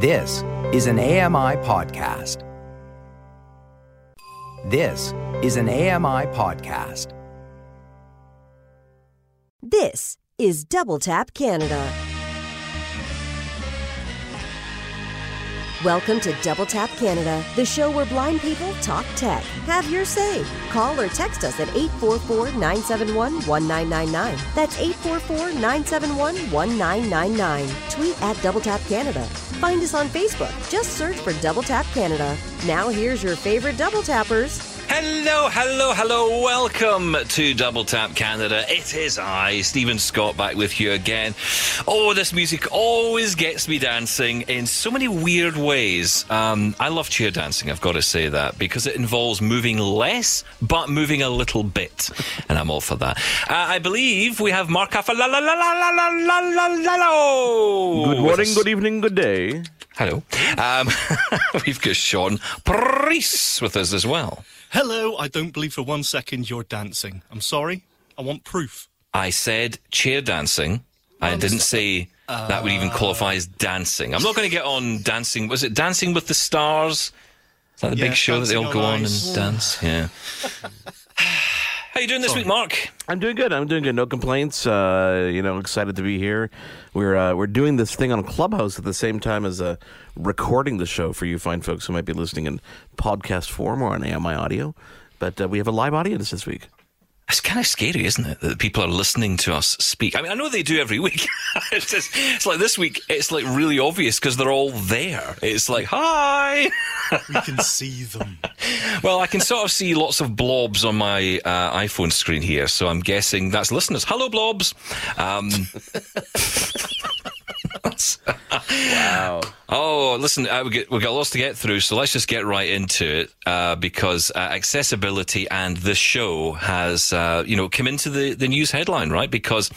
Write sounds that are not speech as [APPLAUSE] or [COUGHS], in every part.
This is an AMI podcast. This is an AMI podcast. This is Double Tap Canada. Welcome to Double Tap Canada, the show where blind people talk tech. Have your say. Call or text us at 844 971 1999. That's 844 971 1999. Tweet at Double Tap Canada. Find us on Facebook. Just search for Double Tap Canada. Now here's your favorite Double Tappers. Hello, hello, hello. Welcome to Double Tap Canada. It is I, Stephen Scott, back with you again. Oh, this music always gets me dancing in so many weird ways. Um, I love cheer dancing, I've got to say that, because it involves moving less, but moving a little bit. And I'm all for that. Uh, I believe we have Mark Good Good morning, good evening, good day. Hello. Um, [LAUGHS] we've got Sean Preece with us as well. Hello, I don't believe for one second you're dancing. I'm sorry. I want proof. I said chair dancing. I didn't say that would even qualify as dancing. I'm not going to get on dancing. Was it Dancing with the Stars? Is that the Yeah, big show that they all go on on and dance? Yeah. [LAUGHS] How are you doing this Sorry. week, Mark? I'm doing good. I'm doing good. No complaints. Uh, you know, excited to be here. We're uh, we're doing this thing on Clubhouse at the same time as uh, recording the show for you fine folks who might be listening in podcast form or on AMI audio. But uh, we have a live audience this week. It's kind of scary, isn't it, that people are listening to us speak? I mean, I know they do every week. [LAUGHS] it's, just, it's like this week, it's like really obvious because they're all there. It's like, hi. We can see them. [LAUGHS] Well, I can sort of see lots of blobs on my uh, iPhone screen here, so I'm guessing that's listeners. Hello, blobs. Um, [LAUGHS] Wow. oh, listen, uh, we get, we've got lots to get through, so let's just get right into it uh, because uh, accessibility and this show has, uh, you know, come into the, the news headline, right? Because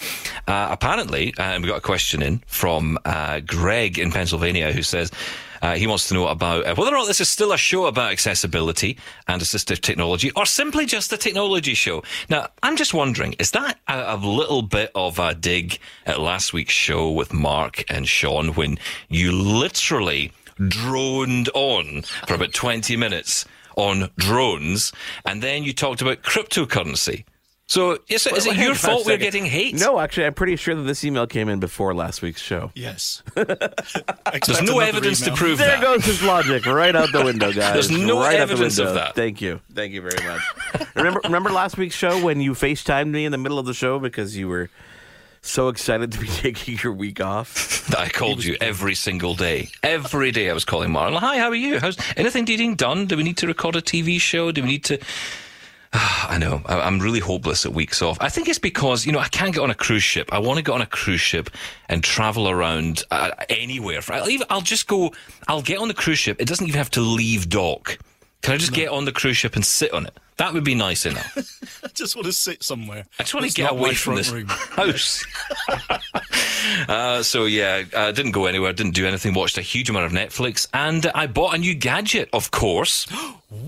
uh, apparently, uh, and we got a question in from Greg in Pennsylvania who says, Uh, he wants to know about uh, whether or not this is still a show about accessibility and assistive technology or simply just a technology show. Now, I'm just wondering, is that a, a little bit of a dig at last week's show with Mark and Sean when you literally droned on for about 20 minutes on drones and then you talked about cryptocurrency? So is it, is it your fault we're getting hate? No, actually, I'm pretty sure that this email came in before last week's show. Yes. [LAUGHS] There's no evidence to prove There that. goes his logic right out the [LAUGHS] window, guys. There's no right evidence out the of window. that. Thank you, thank you very much. [LAUGHS] remember, remember last week's show when you FaceTimed me in the middle of the show because you were so excited to be taking your week off. that I called you every single day. Every day I was calling Marlon. Hi, how are you? How's anything getting done? Do we need to record a TV show? Do we need to? [SIGHS] I know. I- I'm really hopeless at weeks off. I think it's because, you know, I can't get on a cruise ship. I want to get on a cruise ship and travel around uh, anywhere. I'll, even, I'll just go, I'll get on the cruise ship. It doesn't even have to leave dock. Can I just get on the cruise ship and sit on it? That would be nice enough. [LAUGHS] I just want to sit somewhere. I just want to get away from this room. [LAUGHS] house. [LAUGHS] uh, so yeah, uh, didn't go anywhere, I didn't do anything. Watched a huge amount of Netflix, and I bought a new gadget. Of course. [GASPS] [GASPS]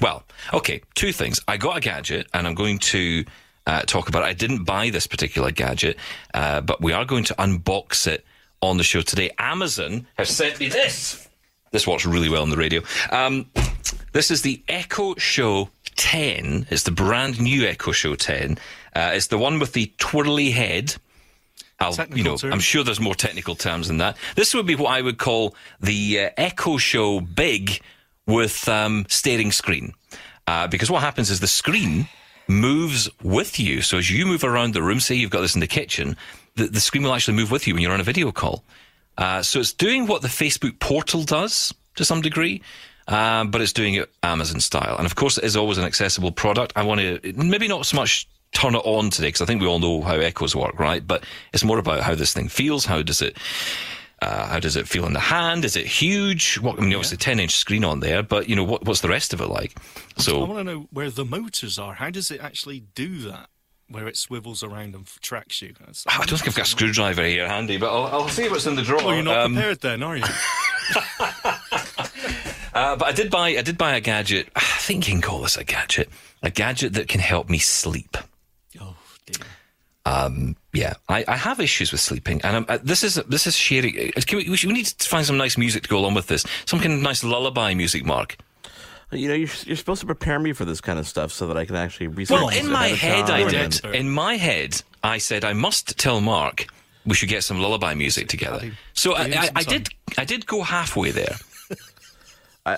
well, okay, two things. I got a gadget, and I'm going to. Uh, talk about it. I didn't buy this particular gadget, uh, but we are going to unbox it on the show today. Amazon have sent me this. This works really well on the radio. Um, this is the Echo Show 10. It's the brand new Echo Show 10. Uh, it's the one with the twirly head. I'll, you know, term. I'm sure there's more technical terms than that. This would be what I would call the uh, Echo Show big with um, steering screen. Uh, because what happens is the screen moves with you. So as you move around the room, say you've got this in the kitchen, the, the screen will actually move with you when you're on a video call. Uh, so it's doing what the Facebook portal does to some degree, uh, but it's doing it Amazon style. And of course, it is always an accessible product. I want to maybe not so much turn it on today because I think we all know how echoes work, right? But it's more about how this thing feels. How does it? Uh, how does it feel in the hand? Is it huge? What, I mean, obviously, ten inch screen on there, but you know what, what's the rest of it like? So I want to know where the motors are. How does it actually do that? Where it swivels around and tracks you? That's- I don't think I've got a screwdriver here handy, but I'll, I'll see what's in the drawer. Oh, you're not Um, prepared then, are you? [LAUGHS] Uh, but I did buy I did buy a gadget. [SIGHS] I think you can call this a gadget. A gadget that can help me sleep. oh dear. Yeah, I, I have issues with sleeping, and I'm, uh, this is this is sharing. uh, Can we, we, should, we need to find some nice music to go along with this. Some kind of nice lullaby music, Mark. You know, you're, you're supposed to prepare me for this kind of stuff so that I can actually research. Well, in my head, I did. and- In my head, I said I must tell Mark we should get some lullaby music together. So I, I, I did. I did go halfway there.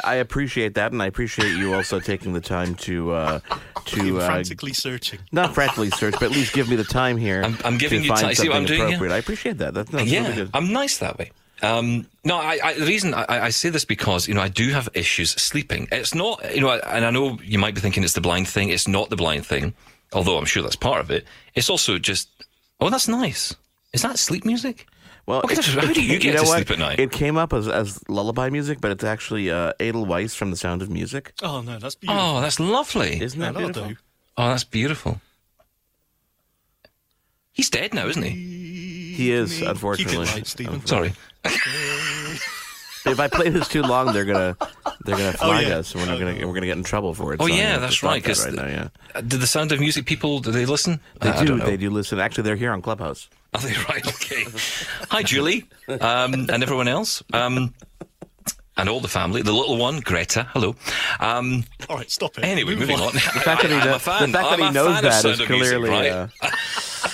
I, I appreciate that, and I appreciate you also taking the time to uh, to uh, frantically searching. not frantically search, but at least give me the time here. I'm- I'm giving to you time. See what I'm doing here? I appreciate that. That's, that's yeah, really good. I'm nice that way. Um, no, I, I, the reason I, I say this because you know I do have issues sleeping. It's not you know, and I know you might be thinking it's the blind thing. It's not the blind thing, although I'm sure that's part of it. It's also just oh, that's nice. Is that sleep music? Well, Okay, it- how do you get know to what? sleep at night? It came up as, as lullaby music, but it's actually uh, Edelweiss from The Sound of Music. Oh no, that's beautiful. Oh, that's lovely. Isn't that that'll beautiful? do. Oh, that's beautiful. He's dead now, isn't he? He is, Keep it unfortunately. light, Stephen. Sorry. [LAUGHS] If I play this too long, they're gonna they're gonna [LAUGHS] flag yeah. us, and we're not gonna we're gonna get in trouble for it. Oh, So yeah, gonna have to that's right, that 'cause right the- now, yeah, Uh, Did the Sound of Music people? Do they listen? they I- I do. They do listen. Actually, they're here on Clubhouse. [LAUGHS] Are they right? Okay. Hi, Julie, um, and everyone else, um, and all the family. The little one, Greta. Hello. Um, All right, stop it. anyway, moving on. [LAUGHS] The fact that he, knows, a fan. the fact that he knows that is of Music, clearly. right? uh, [LAUGHS]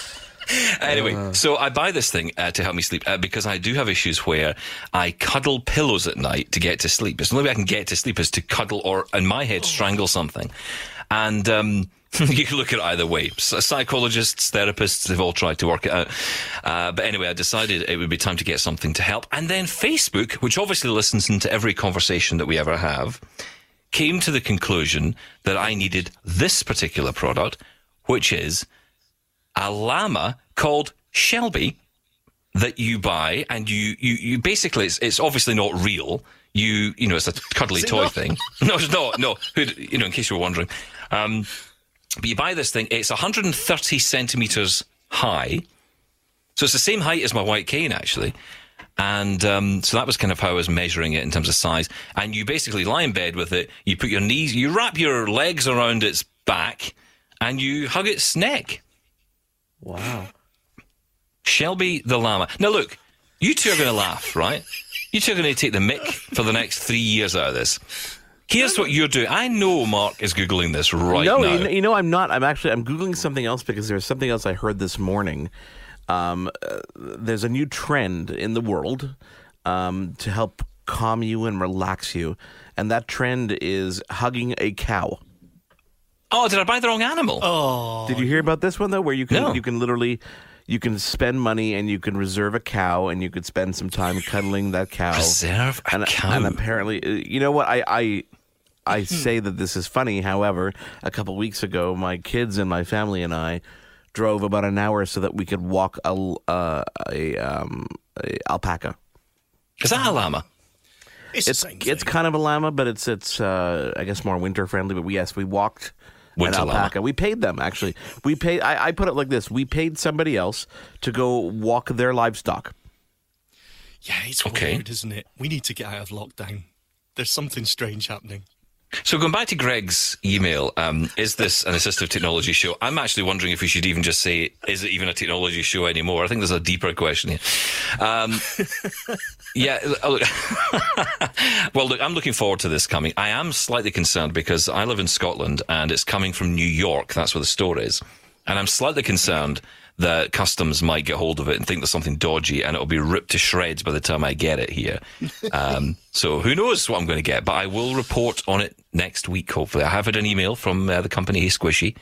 Anyway, so I buy this thing uh, to help me sleep uh, because I do have issues where I cuddle pillows at night to get to sleep. It's the only way I can get to sleep is to cuddle or, in my head, strangle something. And um, [LAUGHS] you can look at it either way. Psychologists, therapists, they've all tried to work it out. Uh, but anyway, I decided it would be time to get something to help. And then Facebook, which obviously listens into every conversation that we ever have, came to the conclusion that I needed this particular product, which is a llama called Shelby that you buy and you, you, you basically it's, it's obviously not real. You you know it's a cuddly toy not? thing. [LAUGHS] No, it's not. No, you know in case you were wondering. Um, but you buy this thing. It's 130 centimeters high, so it's the same height as my white cane actually. And um, so that was kind of how I was measuring it in terms of size. And you basically lie in bed with it. You put your knees, you wrap your legs around its back, and you hug its neck. wow. Shelby the llama. Now look, you two are going to laugh, right? You two are going to take the mick for the next three years out of this. Here's what you're doing. I know Mark is googling this right no, now. No, you know, I'm not. I'm actually. I'm googling something else because there's something else I heard this morning. Um, uh, there's a new trend in the world um, to help calm you and relax you, and that trend is hugging a cow. oh, did I buy the wrong animal? Oh, Did you hear about this one though? Where you can No. you can literally you can spend money and you can reserve a cow and you could spend some time cuddling that cow. Reserve a and, cow. and apparently, uh, you know what? I I, I say that this is funny. However, a couple weeks ago, my kids and my family and I drove about an hour so that we could walk a l- uh, a, um, a alpaca. is that a llama? it's, It's the same it's thing. kind of a llama, but it's it's uh, I guess more winter friendly. But we, yes, we walked. Winter an llama. alpaca. We paid them actually. We paid. I, I put it like this: we paid somebody else to go walk their livestock. Yeah, it's Okay. weird, isn't it? We need to get out of lockdown. There's something strange happening. So going back to Greg's email, um, is this an assistive technology show? I'm actually wondering if we should even just say, is it even a technology show anymore? I think there's a deeper question here. Um, [LAUGHS] yeah. uh, look- [LAUGHS] well, look, I'm looking forward to this coming. I am slightly concerned because I live in Scotland and it's coming from New York. That's where the store is. And I'm slightly concerned that customs might get hold of it and think there's something dodgy and it'll be ripped to shreds by the time I get it here. [LAUGHS] Um, so who knows what I'm going to get, but I will report on it next week, hopefully. I have had an email from uh, the company Hey Squishy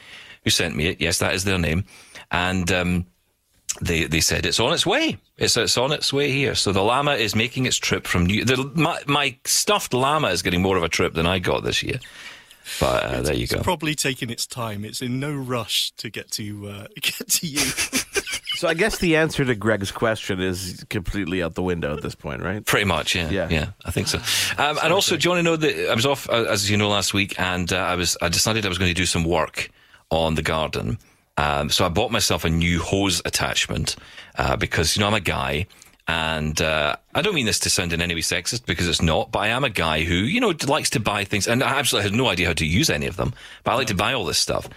who sent me it. Yes, that is their name. And, um, they they said it's on its way. It's it's on its way here. So the llama is making its trip from New. The, my my stuffed llama is getting more of a trip than I got this year. But uh, there you it's go. probably taking its time. It's in no rush to get to uh, [LAUGHS] get to you. So I guess the answer to Greg's question is completely out the window at this point, right? Pretty much, yeah, Yeah. yeah, I think so. [SIGHS] Um, and also, do you want to know that I was off, uh, as you know, last week, and uh, I was I decided I was going to do some work on the garden. Um, so I bought myself a new hose attachment uh, because you know I'm a guy, and uh, I don't mean this to sound in any way sexist because it's not, but I am a guy who you know likes to buy things, and I absolutely had no idea how to use any of them, but I like to buy all this stuff,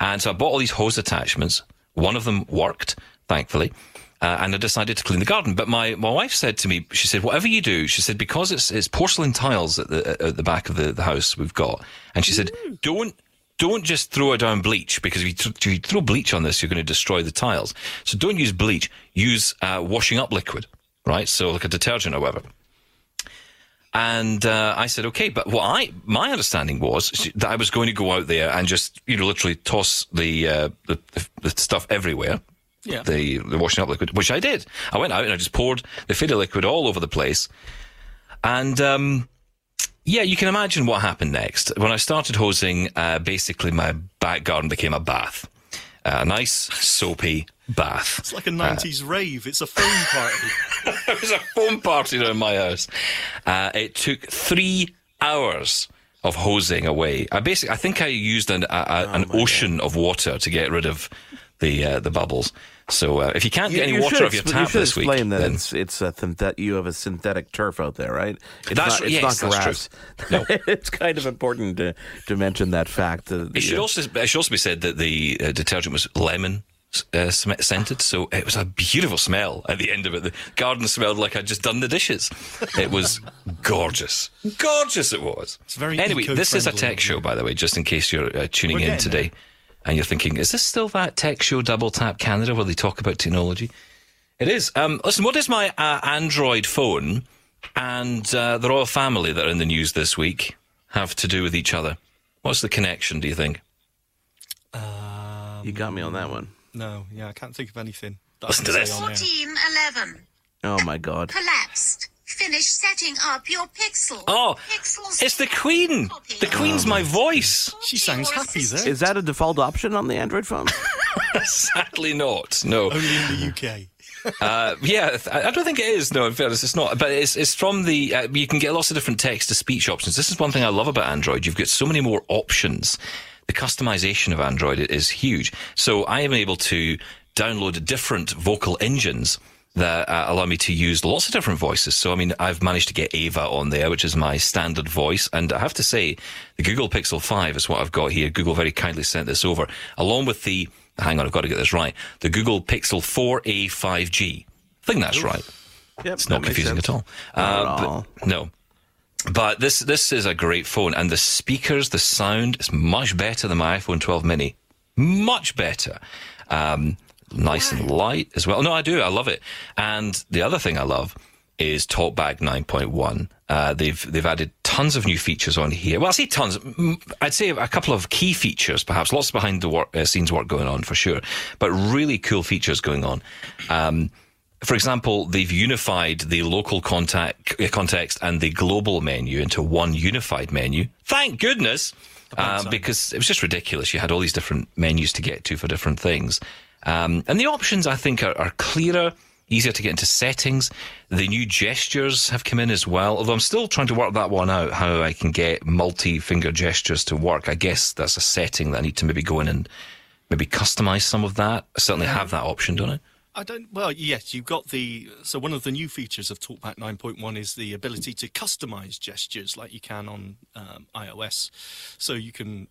and so I bought all these hose attachments. One of them worked. thankfully. Uh, and I decided to clean the garden. But my, my wife said to me, she said, whatever you do, she said, because it's, it's porcelain tiles at the, at the back of the, the house we've got. And she said, don't, don't just throw it down bleach because if you, th- if you throw bleach on this, you're going to destroy the tiles. So don't use bleach. Use uh, washing up liquid, right? So like a detergent or whatever. And uh, I said, okay, but what I my understanding was that I was going to go out there and just you know literally toss the uh, the, the stuff everywhere, Yeah. the the washing up liquid, which I did. I went out and I just poured the fairy liquid all over the place, and um, yeah, you can imagine what happened next. When I started hosing, uh, basically my back garden became a bath, a nice soapy bath. It's like a 90s rave. It's a foam [LAUGHS] party. There was a foam party around my house. Uh, it took three hours of hosing away. I basically, I think I used an, a, a, an ocean of water to get rid of the uh, the bubbles. So uh, if you can't get any water should off your expl- tap you should this week, explain that then it's it's a synthet- you have a synthetic turf out there, right? It's That's- not, it's yes, not that's grass. true. [LAUGHS] it's kind of important to to mention that fact. Uh, it should yeah. also it should also be said that the uh, detergent was lemon. Uh, sm- scented, so it was a beautiful smell at the end of it. The garden smelled like I'd just done the dishes. It was gorgeous, gorgeous. It was. It's very anyway. This is a tech show, by the way, just in case you're uh, tuning in getting today and you're thinking, is this still that tech show Double Tap Canada where they talk about technology? It is. Um, listen, what does my uh, Android phone and uh, the royal family that are in the news this week have to do with each other? What's the connection? Do you think? You got me on that one. No, yeah, I can't think of anything. that I Listen to this. on air. 14, 11. Oh my god. Collapsed. Finish setting up your pixel. Oh, Pixels it's the Queen. The Queen's my voice. She sounds happy there. Is that a default option on the Android phone? [LAUGHS] Sadly, not. No. Only in the UK. [LAUGHS] Uh, yeah, I don't think it is. No, in fairness, it's not. But it's it's from the. Uh, you can get lots of different text to speech options. This is one thing I love about Android. You've got so many more options. The customization of Android is huge. So I am able to download different vocal engines that uh, allow me to use lots of different voices. So I mean, I've managed to get Ava on there, which is my standard voice, and I have to say, the Google Pixel Five is what I've got here. Google very kindly sent this over, along with the. Hang on, I've got to get this right. The Google Pixel 4a 5G. I think that's right. Yep, It's not confusing at all. Uh, at all. But, no. But this this is a great phone, and the speakers, the sound is much better than my iPhone 12 mini. Much better. Um, nice and light as well. No, I do. I love it. And the other thing I love is TalkBack 9.1. Uh, they've they've added tons of new features on here. Well, I say tons. I'd say a couple of key features, perhaps. Lots of behind the work, uh, scenes work going on for sure, but really cool features going on. Um, for example, they've unified the local contact, uh, context and the global menu into one unified menu. Thank goodness, uh, because it was just ridiculous. You had all these different menus to get to for different things. Um, and the options, I think, are, are clearer, easier to get into settings. The new gestures have come in as well, although I'm still trying to work that one out, how I can get multi finger gestures to work. I guess that's a setting that I need to maybe go in and maybe customize some of that. I certainly have that option, don't I? I don't. Well, yes, you've got the. So one of the new features of TalkBack 9.1 is the ability to customize gestures, like you can on um, iOS. So you can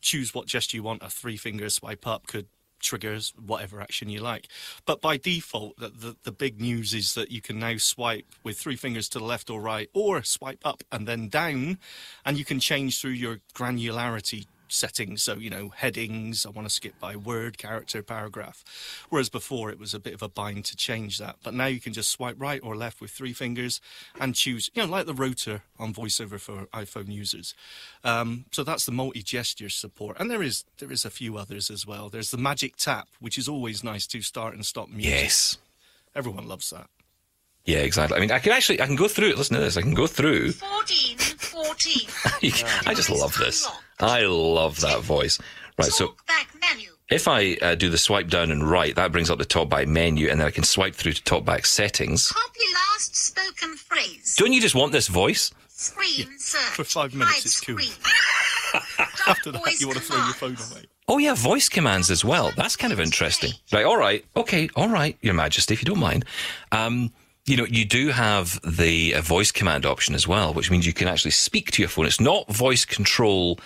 choose what gesture you want. A three finger swipe up could triggers whatever action you like. But by default, the, the the big news is that you can now swipe with three fingers to the left or right, or swipe up and then down, and you can change through your granularity settings. So, you know, headings, I want to skip by word, character, paragraph. Whereas before it was a bit of a bind to change that. But now you can just swipe right or left with three fingers and choose, you know, like the rotor on VoiceOver for iPhone users. Um, so that's the multi gesture support. And there is there is a few others as well. There's the magic tap, which is always nice to start and stop music. Yes. Everyone loves that. Yeah, exactly. I mean, I can actually, I can go through. Listen to this. I can go through. 14, 14. [LAUGHS] I just love this. I love that voice. Right. So TalkBack menu. if I uh, do the swipe down and right, that brings up the TalkBack menu, and then I can swipe through to TalkBack settings. Copy last spoken phrase. Don't you just want this voice? Screen search. For five minutes, Hide it's cool. screen. [LAUGHS] After that, you want to throw your phone away. Oh yeah, voice commands as well. That's kind of interesting. Right. All right. Okay. All right, Your Majesty, if you don't mind. Um, you know, you do have the uh, voice command option as well, which means you can actually speak to your phone. It's not voice control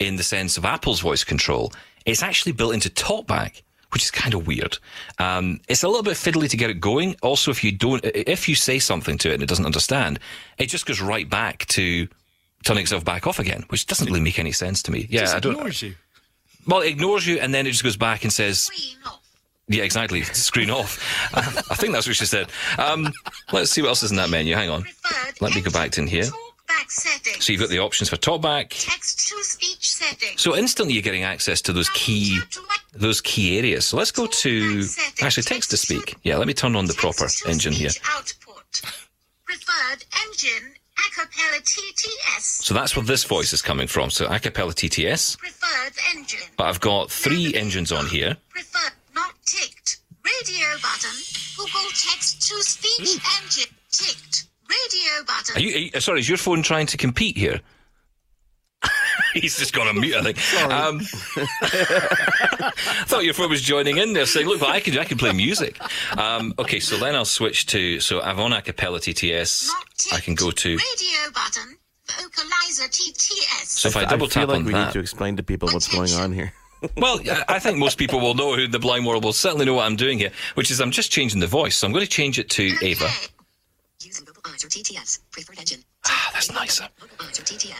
in the sense of Apple's voice control. It's actually built into TalkBack, which is kind of weird. Um, it's a little bit fiddly to get it going. Also, if you don't, if you say something to it and it doesn't understand, it just goes right back to turning itself back off again, which doesn't really make any sense to me. Yeah, Just I don't. ignores you. Well, it ignores you and then it just goes back and says, Screen off. Yeah, exactly. Screen off. I think that's what she said. Um, let's see what else is in that menu. Hang on. Let me go back in here. So you've got the options for talkback. Text to speech settings. So instantly you're getting access to those key those key areas. So let's go to actually text to speak. Yeah, let me turn on the proper engine here. Preferred engine Acapela TTS. So that's where this voice is coming from. So Acapela TTS. Preferred engine. But I've got three engines on here. Preferred text to speech engine ticked. Radio button. Are you, are you- sorry, is your phone trying to compete here? [LAUGHS] He's just gone on mute, I think. Um, I [LAUGHS] thought your phone was joining in there, saying, "Look, but I can, I can play music." Um, okay, so then I'll switch to so I've on Acapela TTS. I can go to radio button. Vocalizer TTS. so if I I double feel tap like on we that. need to explain to people what's going on here. Well, I- I think most people will know who the blind world will certainly know what I'm doing here, which is I'm just changing the voice. So I'm going to change it to Ava. Okay. Using Vocalizer TTS. Preferred engine. Ah, that's nicer.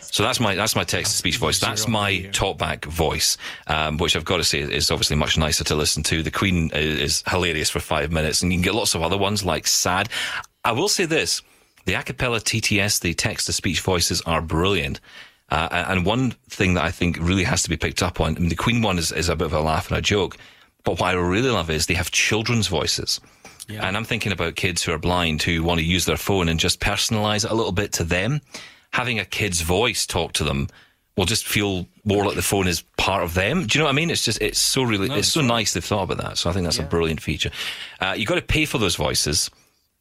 So that's my that's my text to speech voice. That's my talkback voice, um, which I've got to say is obviously much nicer to listen to. The Queen is, is hilarious for five minutes, and you can get lots of other ones like Sad. I will say this: the Acapela TTS, the text to speech voices are brilliant. Uh, and one thing that I think really has to be picked up on, I mean, the Queen one is, is a bit of a laugh and a joke, but what I really love is they have children's voices. Yeah. And I'm thinking about kids who are blind who want to use their phone and just personalize it a little bit to them. Having a kid's voice talk to them will just feel more like the phone is part of them. Do you know what I mean? It's just, it's so really, it's so nice they've thought about that. So I think that's a brilliant feature. Uh, you got to pay for those voices.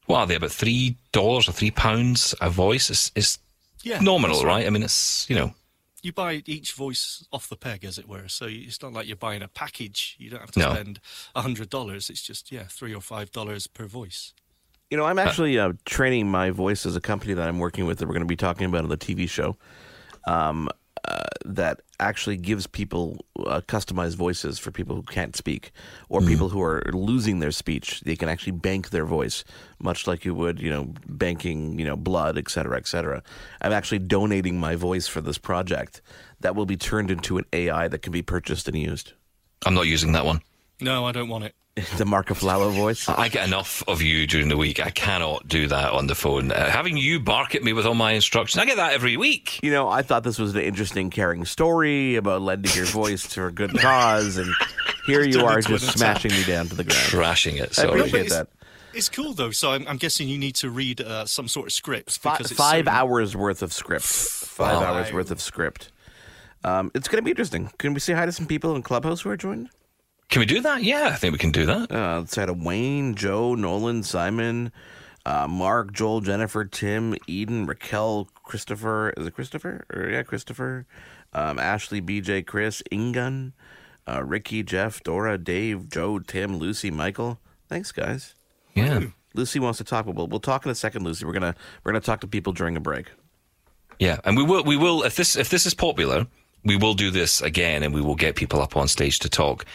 What are they? About three dollars or three pounds a voice? It's, it's Yeah, nominal, that's right? I mean, it's, you know, You buy each voice off the peg, as it were. So it's not like you're buying a package. You don't have to No. spend a hundred dollars. It's just yeah, three or five dollars per voice. You know, I'm actually uh, training my voice as a company that I'm working with that we're going to be talking about on the TV show. Um, uh, that actually gives people uh, customized voices for people who can't speak or people who are losing their speech. They can actually bank their voice, much like you would, you know, banking, you know, blood, et cetera, et cetera. I'm actually donating my voice for this project that will be turned into an AI that can be purchased and used. I'm not using that one. No, I don't want it. [LAUGHS] the Mark Aflalo voice. I get enough of you during the week. I cannot do that on the phone. Uh, having you bark at me with all my instructions, I get that every week. You know, I thought this was an interesting, caring story about lending your voice to a good cause, and here you are just smashing me down to the ground. Trashing it. I appreciate it's, that. It's cool though. So I'm, I'm guessing you need to read uh, some sort of script Fi- because it's five so- hours worth of script. Five Wow. hours worth of script. Um, it's going to be interesting. Can we say hi to some people in Clubhouse who are joined? Can we do that? Yeah, I think we can do that. Uh, let's say hi to Wayne, Joe, Nolan, Simon, uh, Mark, Joel, Jennifer, Tim, Eden, Raquel, Christopher. Is it Christopher? Or, yeah, Christopher. Um, Ashley, BJ, Chris, Ingun, uh, Ricky, Jeff, Dora, Dave, Joe, Tim, Lucy, Michael. Thanks, guys. Yeah. Lucy wants to talk, but we'll, we'll talk in a second, Lucy. We're gonna we're gonna talk to people during a break. Yeah, and we will we will if this if this is popular, we will do this again, and we will get people up on stage to talk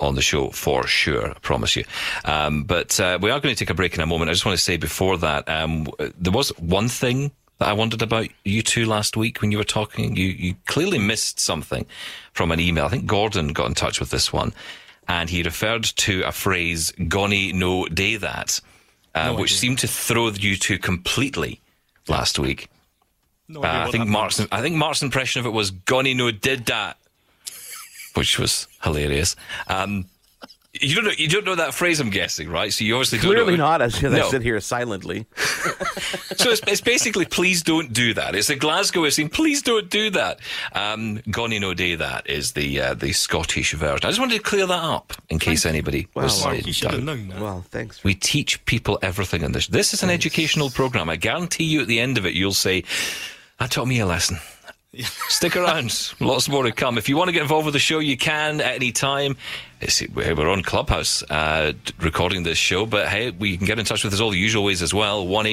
on the show for sure. I promise you. Um, but uh, we are going to take a break in a moment. I just want to say before that, um, there was one thing that I wondered about you two last week when you were talking. You you clearly missed something from an email. I think Gordon got in touch with this one, and he referred to a phrase "Gonny no day that," uh, No which idea. seemed to throw you two completely last week. No Uh, I think Mark's. I think Mark's impression of it was Gonny no did that, which was hilarious. Um, you don't know you don't know that phrase, I'm guessing, right? So you obviously don't Clearly know. not, as, as No. I sit here silently. [LAUGHS] [LAUGHS] So it's, it's basically please don't do that. It's a Glasgow saying please don't do that. Um, Gonny no day that is the uh, the Scottish version. I just wanted to clear that up in case anybody was Wow. uh, Mark, you should have known that. Well, thanks. For, We teach people everything in this. This is an educational program. I guarantee you at the end of it, you'll say, that taught me a lesson. [LAUGHS] Stick around. Lots more to come. If you want to get involved with the show, you can at any time. We're on Clubhouse uh, recording this show, but hey, we can get in touch with us all the usual ways as well. 1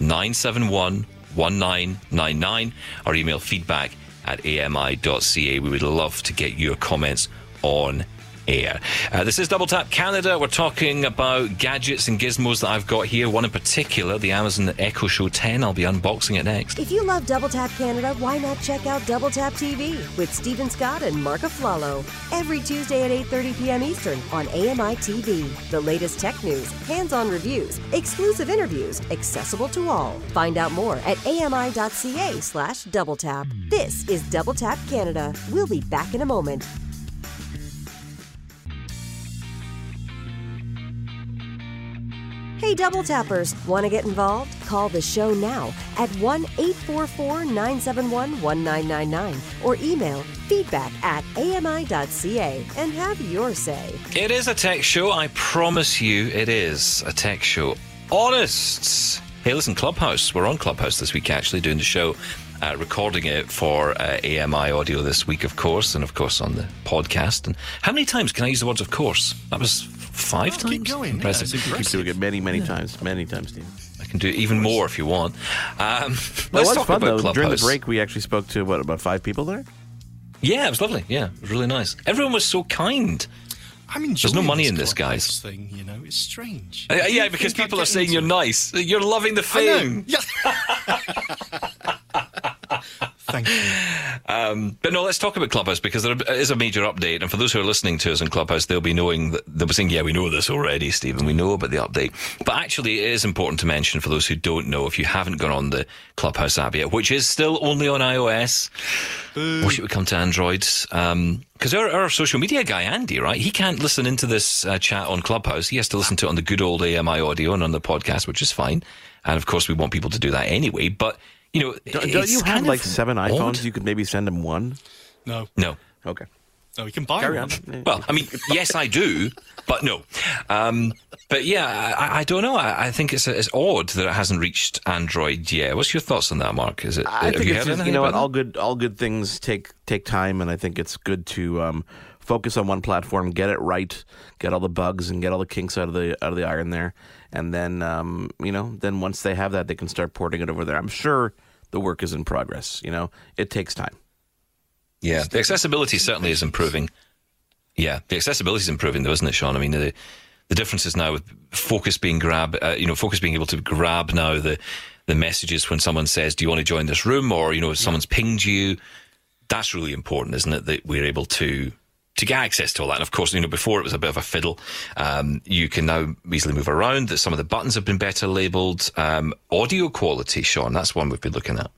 971 1999 or email feedback at ami.ca. We would love to get your comments on Uh, this is Double Tap Canada. We're talking about gadgets and gizmos that I've got here. One in particular, the Amazon Echo Show 10. I'll be unboxing it next. If you love Double Tap Canada, why not check out Double Tap TV with Stephen Scott and Mark Aflalo every Tuesday at 8:30 p.m. Eastern on AMI TV. The latest tech news, hands-on reviews, exclusive interviews, accessible to all. Find out more at ami.ca/slash double tap. This is Double Tap Canada. We'll be back in a moment. Hey, Double Tappers, want to get involved? Call the show now at 1 844 971 1999 or email feedback at ami.ca and have your say. It is a tech show. I promise you, it is a tech show. Honest. Hey, listen, Clubhouse. We're on Clubhouse this week, actually, doing the show. Uh, recording it for uh, AMI audio this week, of course, and of course on the podcast. And how many times can I use the words "of course"? That was five Oh, times. keep going. Yeah, Impressive. it's Keep doing it many, many times, many times, Steve. I can do even more if you want. Um, [LAUGHS] It let's was talk fun about though. During the break, we actually spoke to what about five people there? Yeah, it was lovely. Yeah, it was really nice. Everyone was so kind. I'm enjoying no money this in this, guys. Thing, you know, it's strange. Uh, yeah, do because people are saying you're it. nice. You're loving the I know. fame. Yeah. [LAUGHS] Thank you. Um, but no, let's talk about Clubhouse because there is a major update. And for those who are listening to us in Clubhouse, they'll be knowing that they'll be saying, yeah, we know this already, Stephen. We know about the update. But actually, it is important to mention for those who don't know, if you haven't gone on the Clubhouse app yet, which is still only on iOS, wish it would come to Android. Because our, our social media guy, Andy, right, he can't listen into this uh, chat on Clubhouse. He has to listen to it on the good old AMI audio and on the podcast, which is fine. And of course, we want people to do that anyway. But, you know, Don't, don't you have kind like seven odd. iPhones? You could maybe send them one. No, No. Okay, no, we can buy carry one. on. Well, I mean, yes, I do, but no. Um, but yeah, I, I don't know. I, I think it's it's odd that it hasn't reached Android yet. What's your thoughts on that, Mark? Is it? I have think you it's heard just, you know what about all good all good things take take time, and I think it's good to um, focus on one platform, get it right, get all the bugs and get all the kinks out of the out of the iron there, and then um, you know then once they have that, they can start porting it over there. I'm sure the work is in progress. You know, it takes time. Yeah, the accessibility certainly is improving. Yeah, the accessibility is improving, though, isn't it, Sean? I mean, the the difference is now with focus being grab, uh, you know, focus being able to grab now the the messages when someone says, "Do you want to join this room?" or you know, if someone's pinged you. That's really important, isn't it? That we're able to to get access to all that. And of course, you know, before it was a bit of a fiddle. Um, you can now easily move around. That some of the buttons have been better labelled. Um, audio quality, Sean, that's one we've been looking at.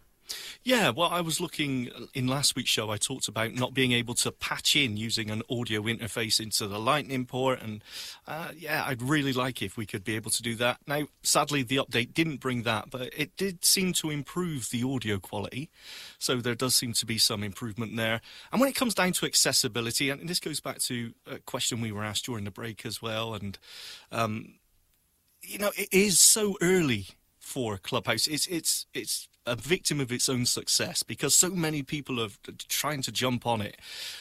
Yeah, well, I was looking in last week's show. I talked about not being able to patch in using an audio interface into the Lightning port, and uh, yeah, I'd really like if we could be able to do that. Now, sadly, the update didn't bring that, but it did seem to improve the audio quality, so there does seem to be some improvement there. And when it comes down to accessibility, and this goes back to a question we were asked during the break as well, and um, you know, it is so early for Clubhouse. It's it's it's a victim of its own success because so many people are trying to jump on it.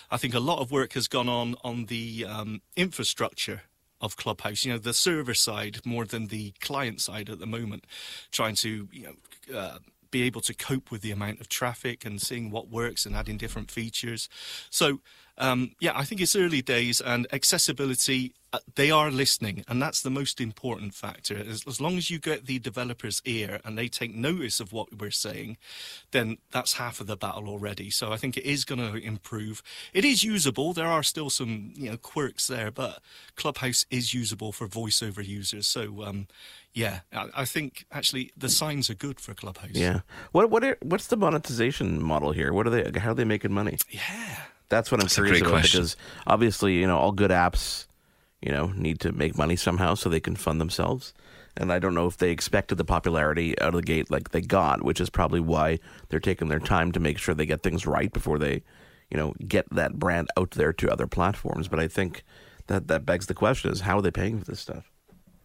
I think a lot of work has gone on on the um, infrastructure of Clubhouse. You know, the server side more than the client side at the moment, trying to you know. Uh, be able to cope with the amount of traffic and seeing what works and adding different features. So, um, yeah, I think it's early days and accessibility, uh, they are listening, and that's the most important factor. As, as long as you get the developer's ear and they take notice of what we're saying, then that's half of the battle already. So I think it is going to improve. It is usable. There are still some you know quirks there, but Clubhouse is usable for voiceover users. So um, yeah, I, I think actually the signs are good for Clubhouse. Yeah. What what are, what's the monetization model here? What are they? How are they making money? Yeah. That's what I'm That's a curious great about question. because obviously, you know, all good apps, you know, need to make money somehow so they can fund themselves. And I don't know if they expected the popularity out of the gate like they got, which is probably why they're taking their time to make sure they get things right before they, you know, get that brand out there to other platforms. But I think that that begs the question: is how are they paying for this stuff?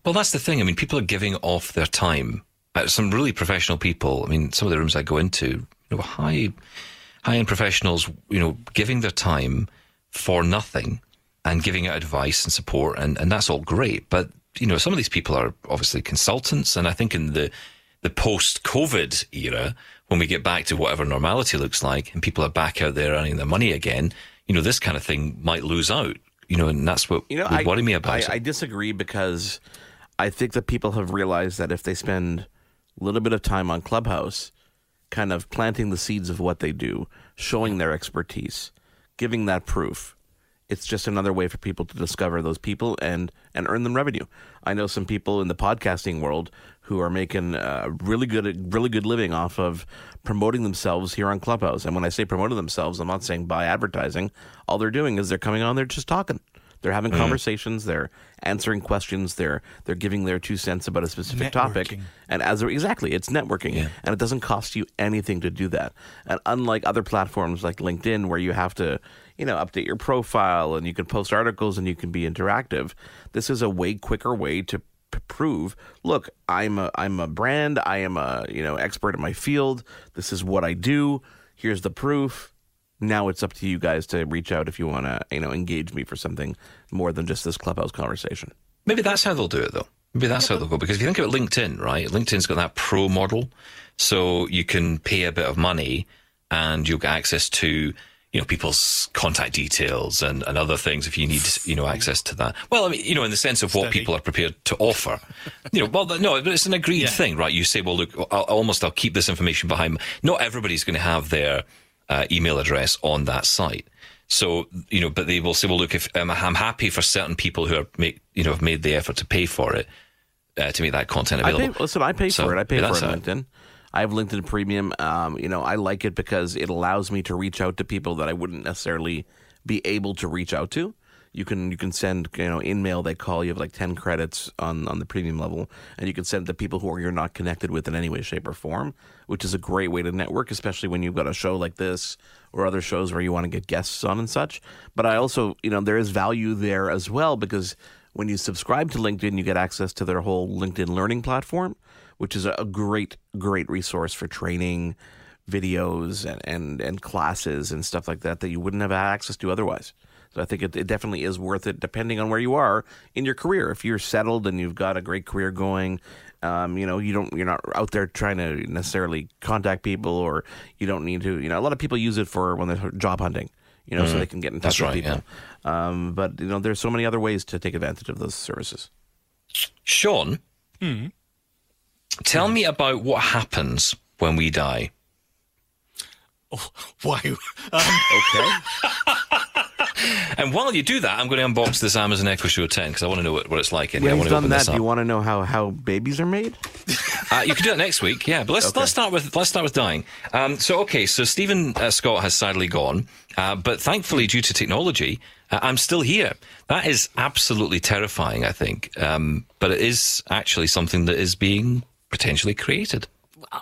Well, that's the thing. I mean, people are giving off their time. Uh, some really professional people. I mean, some of the rooms I go into, you know, high, high-end professionals, you know, giving their time for nothing and giving out advice and support, and, and that's all great. But you know, some of these people are obviously consultants, and I think in the the post-COVID era, when we get back to whatever normality looks like, and people are back out there earning their money again, you know, this kind of thing might lose out you know, and that's what You know, I, worry me about I, it. I disagree because I think that people have realized that if they spend a little bit of time on Clubhouse, kind of planting the seeds of what they do, showing their expertise, giving that proof, it's just another way for people to discover those people and and earn them revenue. I know some people in the podcasting world who are making uh, really good really good living off of promoting themselves here on Clubhouse. And when I say promoting themselves, I'm not saying by advertising. All they're doing is they're coming on they're just talking. They're having mm. conversations. They're answering questions. They're they're giving their two cents about a specific topic. And as a, exactly, it's networking, and it doesn't cost you anything to do that. And unlike other platforms like LinkedIn, where you have to, you know, update your profile and you can post articles and you can be interactive, this is a way quicker way to prove. Look, I'm a I'm a brand. I am a you know expert in my field. This is what I do. Here's the proof. Now it's up to you guys to reach out if you want to, you know, engage me for something more than just this clubhouse conversation. Maybe that's how they'll do it, though. Maybe that's how they'll go. Because if you think about LinkedIn, right? LinkedIn's got that pro model, so you can pay a bit of money and you'll get access to you know people's contact details and, and other things if you need you know access to that. Well, I mean, you know, in the sense of what Steady. people are prepared to offer. You know, well, no, but it's an agreed Yeah. thing, right? You say, well, look, I'll, almost I'll keep this information behind. Not everybody's going to have their uh, email address on that site. So you know, but they will say, well, look, if um, I'm happy for certain people who are make you know have made the effort to pay for it uh, to make that content I available. pay, listen, I pay So, for it. I pay yeah, for it on LinkedIn. I have LinkedIn Premium. Um, you know, I like it because it allows me to reach out to people that I wouldn't necessarily be able to reach out to. You can you can send you know InMail they call you have like ten credits on on the premium level, and you can send it to people who are you're not connected with in any way, shape, or form, which is a great way to network, especially when you've got a show like this or other shows where you want to get guests on and such. But I also you know there is value there as well because when you subscribe to LinkedIn, you get access to their whole LinkedIn learning platform, which is a great, great resource for training, videos, and, and, and classes and stuff like that that you wouldn't have access to otherwise. So I think it, it definitely is worth it, depending on where you are in your career. If you're settled and you've got a great career going, um, you know, you don't, you're not out there trying to necessarily contact people, or you don't need to. You know, a lot of people use it for when they're job hunting. You know, so they can get in touch That's with right, people. Um, but you know, there's so many other ways to take advantage of those services. Sean, tell me about what happens when we die. Oh, why? [LAUGHS] Um, Okay. [LAUGHS] And while you do that, I'm going to unbox this Amazon Echo Show 10 because I want to know what, what it's like. In When here. I he's want done that, do you want to know how, how babies are made? [LAUGHS] Uh, you can do that next week, yeah. But let's let's start with let's start with dying. Um, so okay, so Stephen uh, Scott has sadly gone, uh, but thankfully, due to technology, uh, I'm still here. That is absolutely terrifying, I think. Um, but it is actually something that is being potentially created.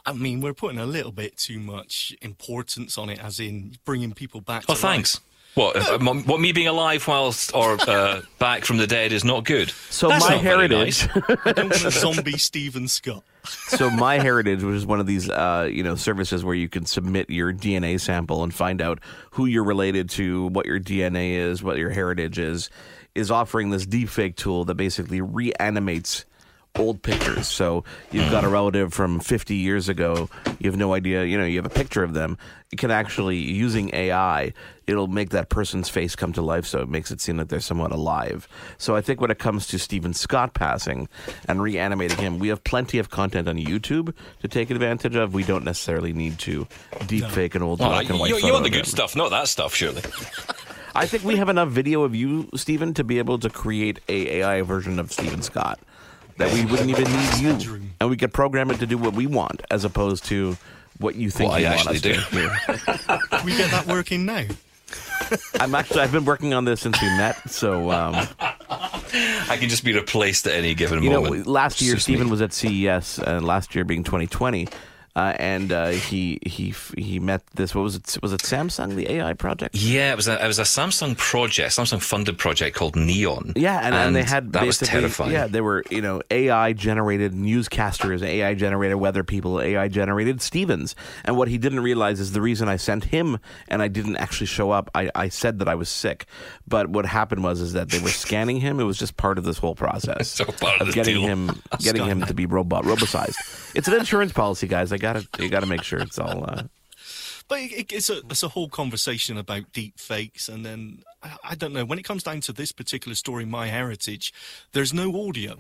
I mean, we're putting a little bit too much importance on it, as in bringing people back. Oh, to thanks. life. What? uh, what? Me being alive whilst or uh, [LAUGHS] back from the dead is not good. So That's my not very heritage, nice. [LAUGHS] I don't want a zombie Stephen Scott. so MyHeritage, which is one of these, uh, you know, services where you can submit your DNA sample and find out who you're related to, what your DNA is, what your heritage is, is offering this deepfake tool that basically reanimates old pictures. So you've got a hmm. relative from 50 years ago, you have no idea, you know, you have a picture of them. You can actually, using AI, it'll make that person's face come to life so it makes it seem like they're somewhat alive. So I think when it comes to Stephen Scott passing and reanimating him, we have plenty of content on YouTube to take advantage of. We don't necessarily need to deepfake an old Oh, black and white you, you photo want the good him. stuff, not that stuff, surely. I think we have enough video of you, Stephen, to be able to create a AI version of Stephen Scott that we wouldn't even need you, and we could program it to do what we want as opposed to what you think What you I want us actually to do. [LAUGHS] We get that working now. [LAUGHS] I'm actually I've been working on this since we met, so um, I can just be replaced at any given you know moment. last year Suits me. Stephen was at CES, uh, last year being 2020. Uh, and uh, he he he met this. What was it? Was it Samsung, the AI project? Yeah, it was a it was a Samsung project, Samsung funded project called Neon. Yeah, and, and, they had that was terrifying. yeah, they were you know AI generated newscasters, AI generated weather people, AI generated Stevens. And what he didn't realize is the reason I sent him and I didn't actually show up. I, I said that I was sick, but what happened was is that they were scanning him. It was just part of this whole process [LAUGHS] So part of the getting deal. him [LAUGHS] getting him to be robot robotized. It's an insurance policy, guys. I gotta you gotta make sure it's all. Uh, But it, it, it's a it's a whole conversation about deep fakes, and then I, I don't know. When it comes down to this particular story, MyHeritage, there's no audio,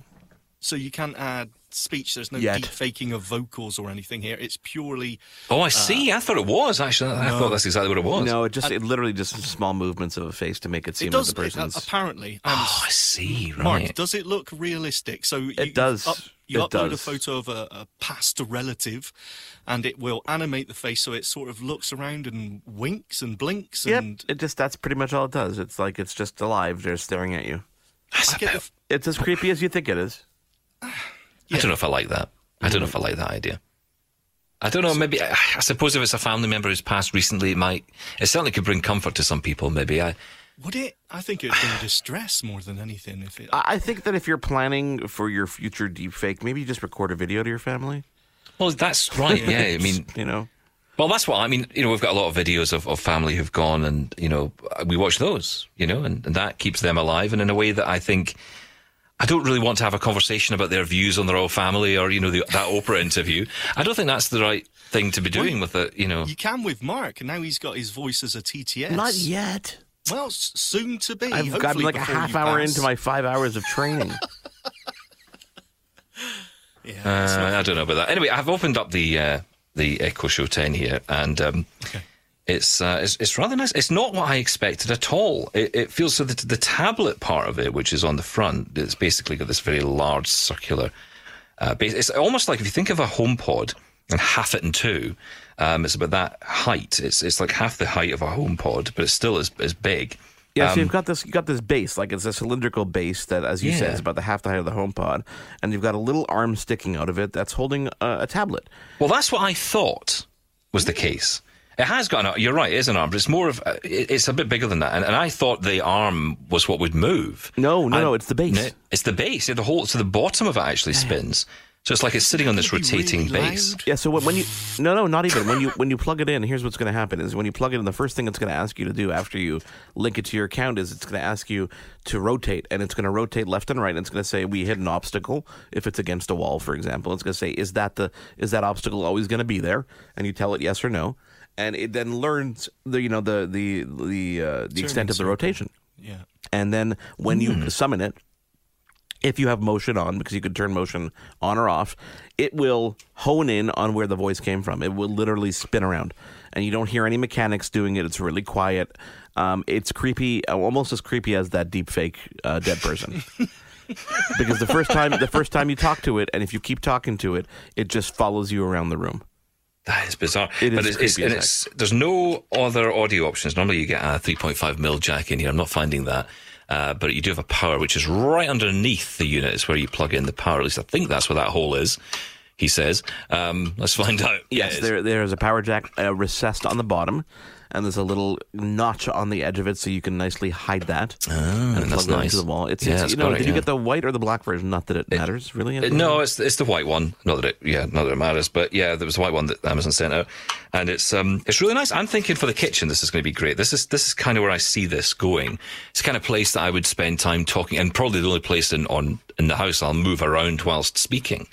so you can't add speech. There's no Yet. deep faking of vocals or anything here. It's purely Oh, I see. I thought it was actually. I thought that's exactly what it was. No, it just it literally just small movements of a face to make it seem it does like the uh, person's. apparently. And Oh, I see. Right. Mark, does it look realistic? So you, does. You, up, you It upload a photo of a, a past relative, and it will animate the face so it sort of looks around and winks and blinks. Yep, And it just that's pretty much all it does. It's like it's just alive. They're staring at you. That's I a get bit- the, It's as creepy as you think it is. I don't know if I like that. I don't know if I like that idea. I don't know. Maybe I, I suppose if it's a family member who's passed recently, it might. It certainly could bring comfort to some people. Maybe I. would it? I think it'd bring distress more than anything. If it, I I think that if you're planning for your future deepfake, maybe you just record a video to your family. Well, that's right. Yeah. I mean, [LAUGHS] You know, well, that's what I mean. You know, we've got a lot of videos of, of family who've gone, and you know, we watch those. You know, and, and that keeps them alive, and in a way that I think. I don't really want to have a conversation about their views on the royal family or, you know, the, that Oprah interview. I don't think that's the right thing to be doing with it, you know. you can with Mark, and now he's got his voice as a TTS. not yet. Well, s- soon to be. I've gotten like a half hour pass. into my five hours of training. [LAUGHS] Yeah, Uh, I don't know about that. Anyway, I've opened up the uh, the Echo Show 10 here, and um, it's, uh, it's it's rather nice. It's not what I expected at all. It, it feels so that the tablet part of it, which is on the front, it's basically got this very large circular uh, base. It's almost like if you think of a HomePod and half it in two, um, it's about that height. It's it's like half the height of a HomePod, but it's still as as big. Yeah, so you've got this, you've got this base, like it's a cylindrical base that, as you said, is about the half the height of the HomePod, and you've got a little arm sticking out of it that's holding a, a tablet. Well, that's what I thought was the case. It has got an arm. You're right, it is an arm, but it's more of, uh, it's a bit bigger than that. And, and I thought the arm was what would move. No, no, I- no, it's the base. No, it's the base. Yeah, the whole, so the bottom of it actually spins. So it's like it's sitting on this rotating really base. Yeah, so when, when you no no not even when you when you plug it in, here's what's going to happen is when you plug it in, the first thing it's going to ask you to do after you link it to your account is it's going to ask you to rotate, and it's going to rotate left and right. And it's going to say we hit an obstacle if it's against a wall, for example. It's going to say is that the is that obstacle always going to be there? And you tell it yes or no, and it then learns the you know the the the uh, the extent of the circle. rotation. Yeah. And then when you summon it, if you have motion on, because you could turn motion on or off, it will hone in on where the voice came from. It will literally spin around, and you don't hear any mechanics doing it. It's really quiet. Um, it's creepy, uh, almost as creepy as that deep fake uh, dead person. [LAUGHS] because the first time, the first time you talk to it, and if you keep talking to it, it just follows you around the room. That is bizarre. It but is it's, it's, it's, there's no other audio options. Normally you get a 3.5 mil jack in here. I'm not finding that. Uh, but you do have a power, which is right underneath the unit. Is where you plug in the power. At least I think that's where that hole is. He says. Um, let's find out. Yes, there there is a power jack uh, recessed on the bottom, and there's a little notch on the edge of it, so you can nicely hide that and Ah, that's plug it nice. into the wall. It's, Yeah, it's you know, it, did you yeah. get the white or the black version? Not that it matters, really. Uh, No, it's it's the white one. Not that it, yeah, not that it matters, but yeah, there was a white one that Amazon sent out, and it's um, it's really nice. I'm thinking for the kitchen, this is going to be great. This is this is kind of where I see this going. It's the kind of place that I would spend time talking, and probably the only place in on in the house I'll move around whilst speaking.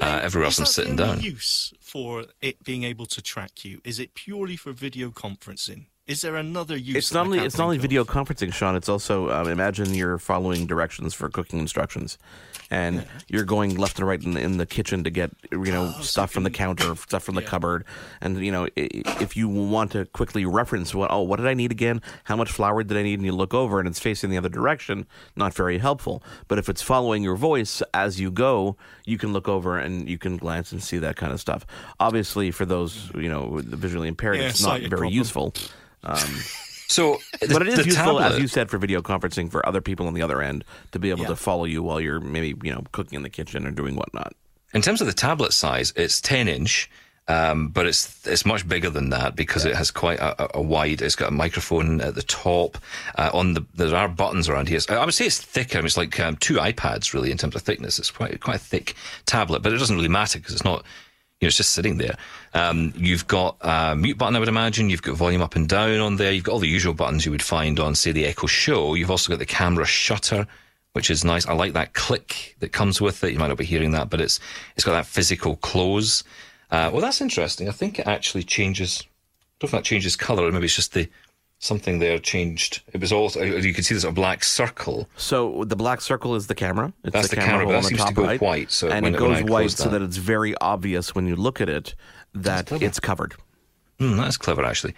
Uh, everywhere else I'm sitting down. use for it being able to track you? Is it purely for video conferencing? Is there another use? It's not only it's not only video conferencing, Sean. It's also um, imagine you're following directions for cooking instructions, and you're going left and right in the, in the kitchen to get you know stuff from the counter, stuff from the yeah. cupboard, and you know if you want to quickly reference what oh what did I need again? How much flour did I need? And you look over and it's facing the other direction. Not very helpful. But if it's following your voice as you go, you can look over and you can glance and see that kind of stuff. Obviously, for those you know the visually impaired, Yeah, it's not very problem. useful. [LAUGHS] So, But it is useful, as you said, for video conferencing for other people on the other end to be able Yeah. to follow you while you're maybe you know cooking in the kitchen or doing whatnot. In terms of the tablet size, it's 10 inch, um, but it's it's much bigger than that because it has quite a, a- a wide. It's got a microphone at the top. Uh, on the there are buttons around here. I would say it's thicker. I mean, it's like um, two iPads really in terms of thickness. It's quite quite a thick tablet, but it doesn't really matter because it's not. You know, it's just sitting there. Um, you've got a mute button, I would imagine. You've got volume up and down on there. You've got all the usual buttons you would find on, say, the Echo Show. You've also got the camera shutter, which is nice. I like that click that comes with it. You might not be hearing that, but it's it's got that physical close. Uh, well, that's interesting. I think it actually changes I don't know if that changes color, or maybe it's just the something there changed. It was also you can see there's a black circle. So the black circle is the camera. It's That's the camera, hole but that on the seems to top go right, white, so and when- it goes I white close so that- that it's very obvious when you look at it that it's covered. Hmm, that's clever, actually.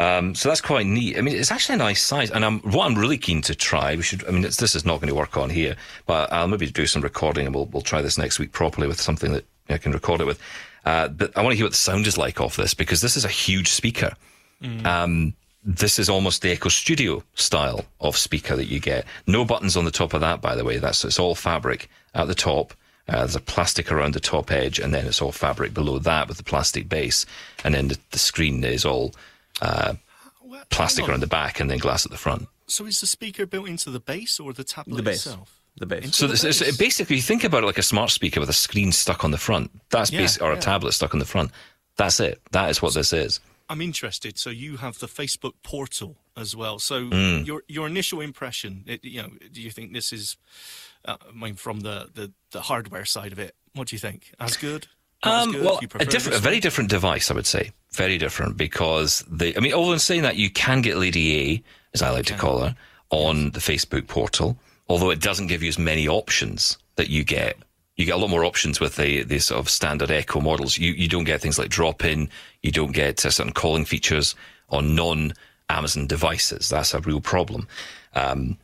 Um, so that's quite neat. I mean, it's actually a nice size, and I'm, what I'm really keen to try. We should. I mean, it's, this is not going to work on here, but I'll maybe do some recording, and we'll we'll try this next week properly with something that I can record it with. Uh, but I want to hear what the sound is like off this because this is a huge speaker. Um, this is almost the Echo Studio style of speaker that you get. No buttons on the top of that, by the way. That's it's all fabric at the top. Uh, there's a plastic around the top edge, and then it's all fabric below that with the plastic base, and then the, the screen is all uh, Well, plastic around the back, and then glass at the front. So is the speaker built into the base or the tablet The base. itself? The base. Into So the this is, base? basically, you think about it like a smart speaker with a screen stuck on the front. That's Yeah, basic, or a tablet stuck on the front. That's it. That is what this is. I'm interested. So you have the Facebook portal as well. So Hmm. your your initial impression, it, you know, do you think this is, uh, I mean, from the, the the hardware side of it, what do you think? As good? Um, good? well, a different, a very different device, I would say. Very different because the. I mean, although in saying that, you can get Lady A, as I like to call her, on the Facebook portal. Although it doesn't give you as many options that you get. You get a lot more options with the, the sort of standard Echo models. You you don't get things like drop in. You don't get uh, certain calling features on non Amazon devices. That's a real problem. Um,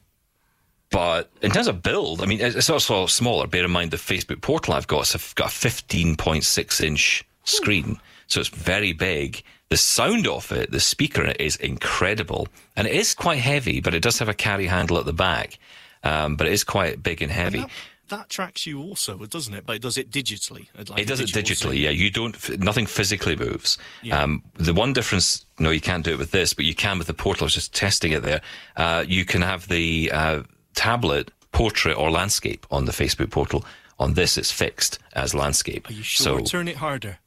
but in terms of build, I mean, it's also smaller. Bear in mind the Facebook portal I've got has got a 15.6 inch screen. So it's very big. The sound of it, the speaker in it is incredible. And it is quite heavy, but it does have a carry handle at the back. Um, but it is quite big and heavy. That tracks you also, doesn't it? But it does it digitally. Like It does it digitally, yeah. You don't, nothing physically moves. Um, the one difference, no, you can't do it with this, but you can with the portal. I was just testing it there. Uh, you can have the uh, tablet portrait or landscape on the Facebook portal. On this, it's fixed as landscape. Are you sure? So, Turn it harder.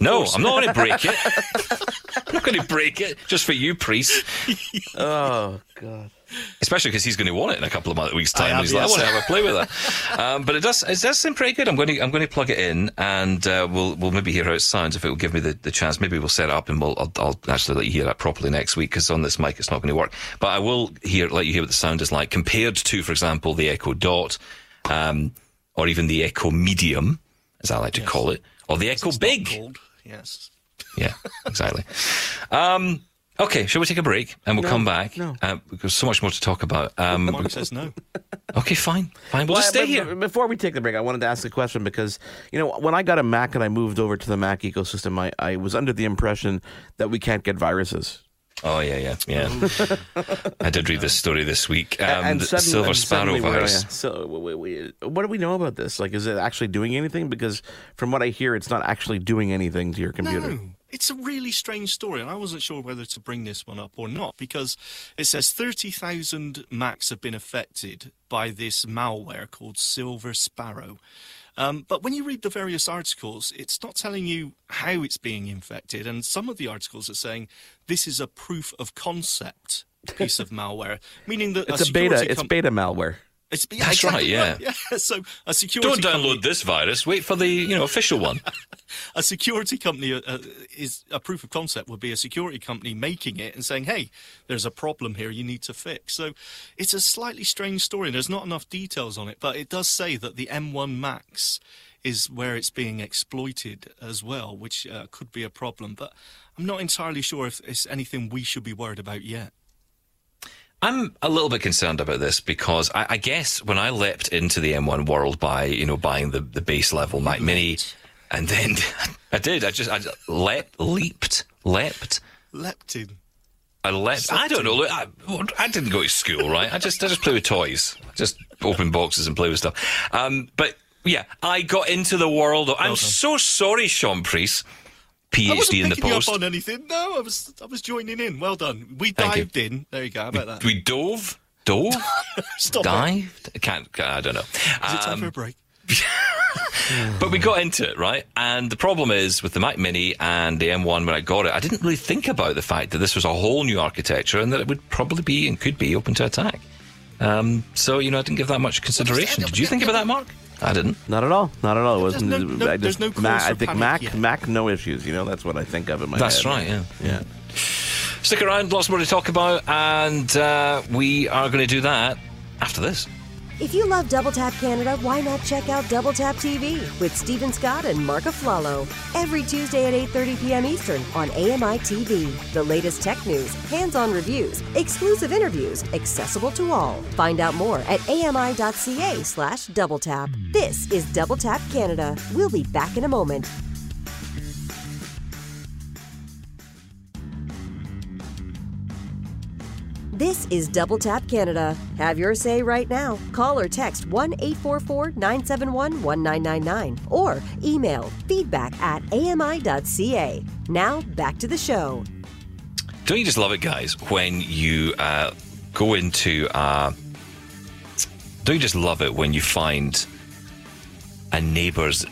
no, I'm not going to break it. [LAUGHS] I'm not going to break it just for you, Preece. [LAUGHS] Oh God. Especially because he's going to want it in a couple of months, weeks' time. I am, he's like, I want to have a play with it. [LAUGHS] Um, but it does, it does seem pretty good. I'm going to, I'm going to plug it in, and uh, we'll, we'll maybe hear how it sounds if it will give me the, the chance. Maybe we'll set it up, and we'll, I'll, I'll actually let you hear that properly next week because on this mic it's not going to work. But I will hear, let you hear what the sound is like compared to, for example, the Echo Dot, um, or even the Echo Medium, as I like to call it, or the Echo Big. called- Yes. Yeah, exactly. um, okay, shall we take a break and we'll come back? no. Uh, there's so much more to talk about. Um, Mark says no. okay, fine, fine. We'll just stay but- here. but Before we take the break, I wanted to ask a question because you know when I got a Mac and I moved over to the Mac ecosystem, I, I was under the impression that we can't get viruses. Oh yeah, yeah, yeah. [LAUGHS] I did read this story this week. Um, and the suddenly, Silver and Sparrow suddenly virus. yeah. So, we, we, what do we know about this? Like, is it actually doing anything? Because from what I hear, it's not actually doing anything to your computer. No, it's a really strange story, and I wasn't sure whether to bring this one up or not because it says 30,000 Macs have been affected by this malware called Silver Sparrow. Um, but when you read the various articles, it's not telling you how it's being infected, and some of the articles are saying this is a proof of concept piece of malware, [LAUGHS] meaning that It's a, security beta. It's beta malware. It's, yeah, That's right, exactly yeah. [LAUGHS] So a security Don't company- download this virus. Wait for the you know official one. [LAUGHS] [LAUGHS] a security company uh, uh, is a proof of concept would be a security company making it and saying, "Hey, there's a problem here. You need to fix." So it's a slightly strange story. and There's not enough details on it, but it does say that the M1 Macs is where it's being exploited as well, which uh, could be a problem. But I'm not entirely sure if it's anything we should be worried about yet. I'm a little bit concerned about this because I, I guess when I leapt into the M1 world by you know buying the, the base level Mac Mini, and then [LAUGHS] I did. I just I just leapt, leaped, leapt. Leptin. I leapt. I don't know. Look, I, I didn't go to school, right? I just I just play with toys, just open boxes and play with stuff. Um, but yeah, I got into the world. Of, I'm so sorry, Sean Preece, I wasn't PhD in the picking you post. up on anything. No, I was I was joining in. Well done. We Thank you. dived in. There you go. How about that? We dove, dove, [LAUGHS] Stop it. dived. I can't. I don't know. Is it time Um, for a break? [LAUGHS] [LAUGHS] But we got into it, right? And the problem is with the Mac Mini and the M1 when I got it, I didn't really think about the fact that this was a whole new architecture and that it would probably be and could be open to attack. Um, so, you know, I didn't give that much consideration. Did you think about that, Mark? I didn't. Not at all. Not at all. It wasn't. no- no- I there's just, no Mac, I think Mac, yet. Mac, no issues. You know, that's what I think of in my That's head. right, yeah. Yeah. Stick around, lots more to talk about, and uh, we are going to do that after this. If you love Double Tap Canada, why not check out Double Tap TV with Stephen Scott and Mark Aflalo every Tuesday at 8:30 p.m. Eastern on AMI TV. The latest tech news, hands-on reviews, exclusive interviews, accessible to all. Find out more at ami.ca/doubletap. This is Double Tap Canada. We'll be back in a moment. This is Double Tap Canada. Have your say right now. Call or text 1 844 971 1999 or email feedback at ami.ca. Now back to the show. Don't you just love it, guys, when you uh, go into. Uh, don't you just love it when you find a neighbour's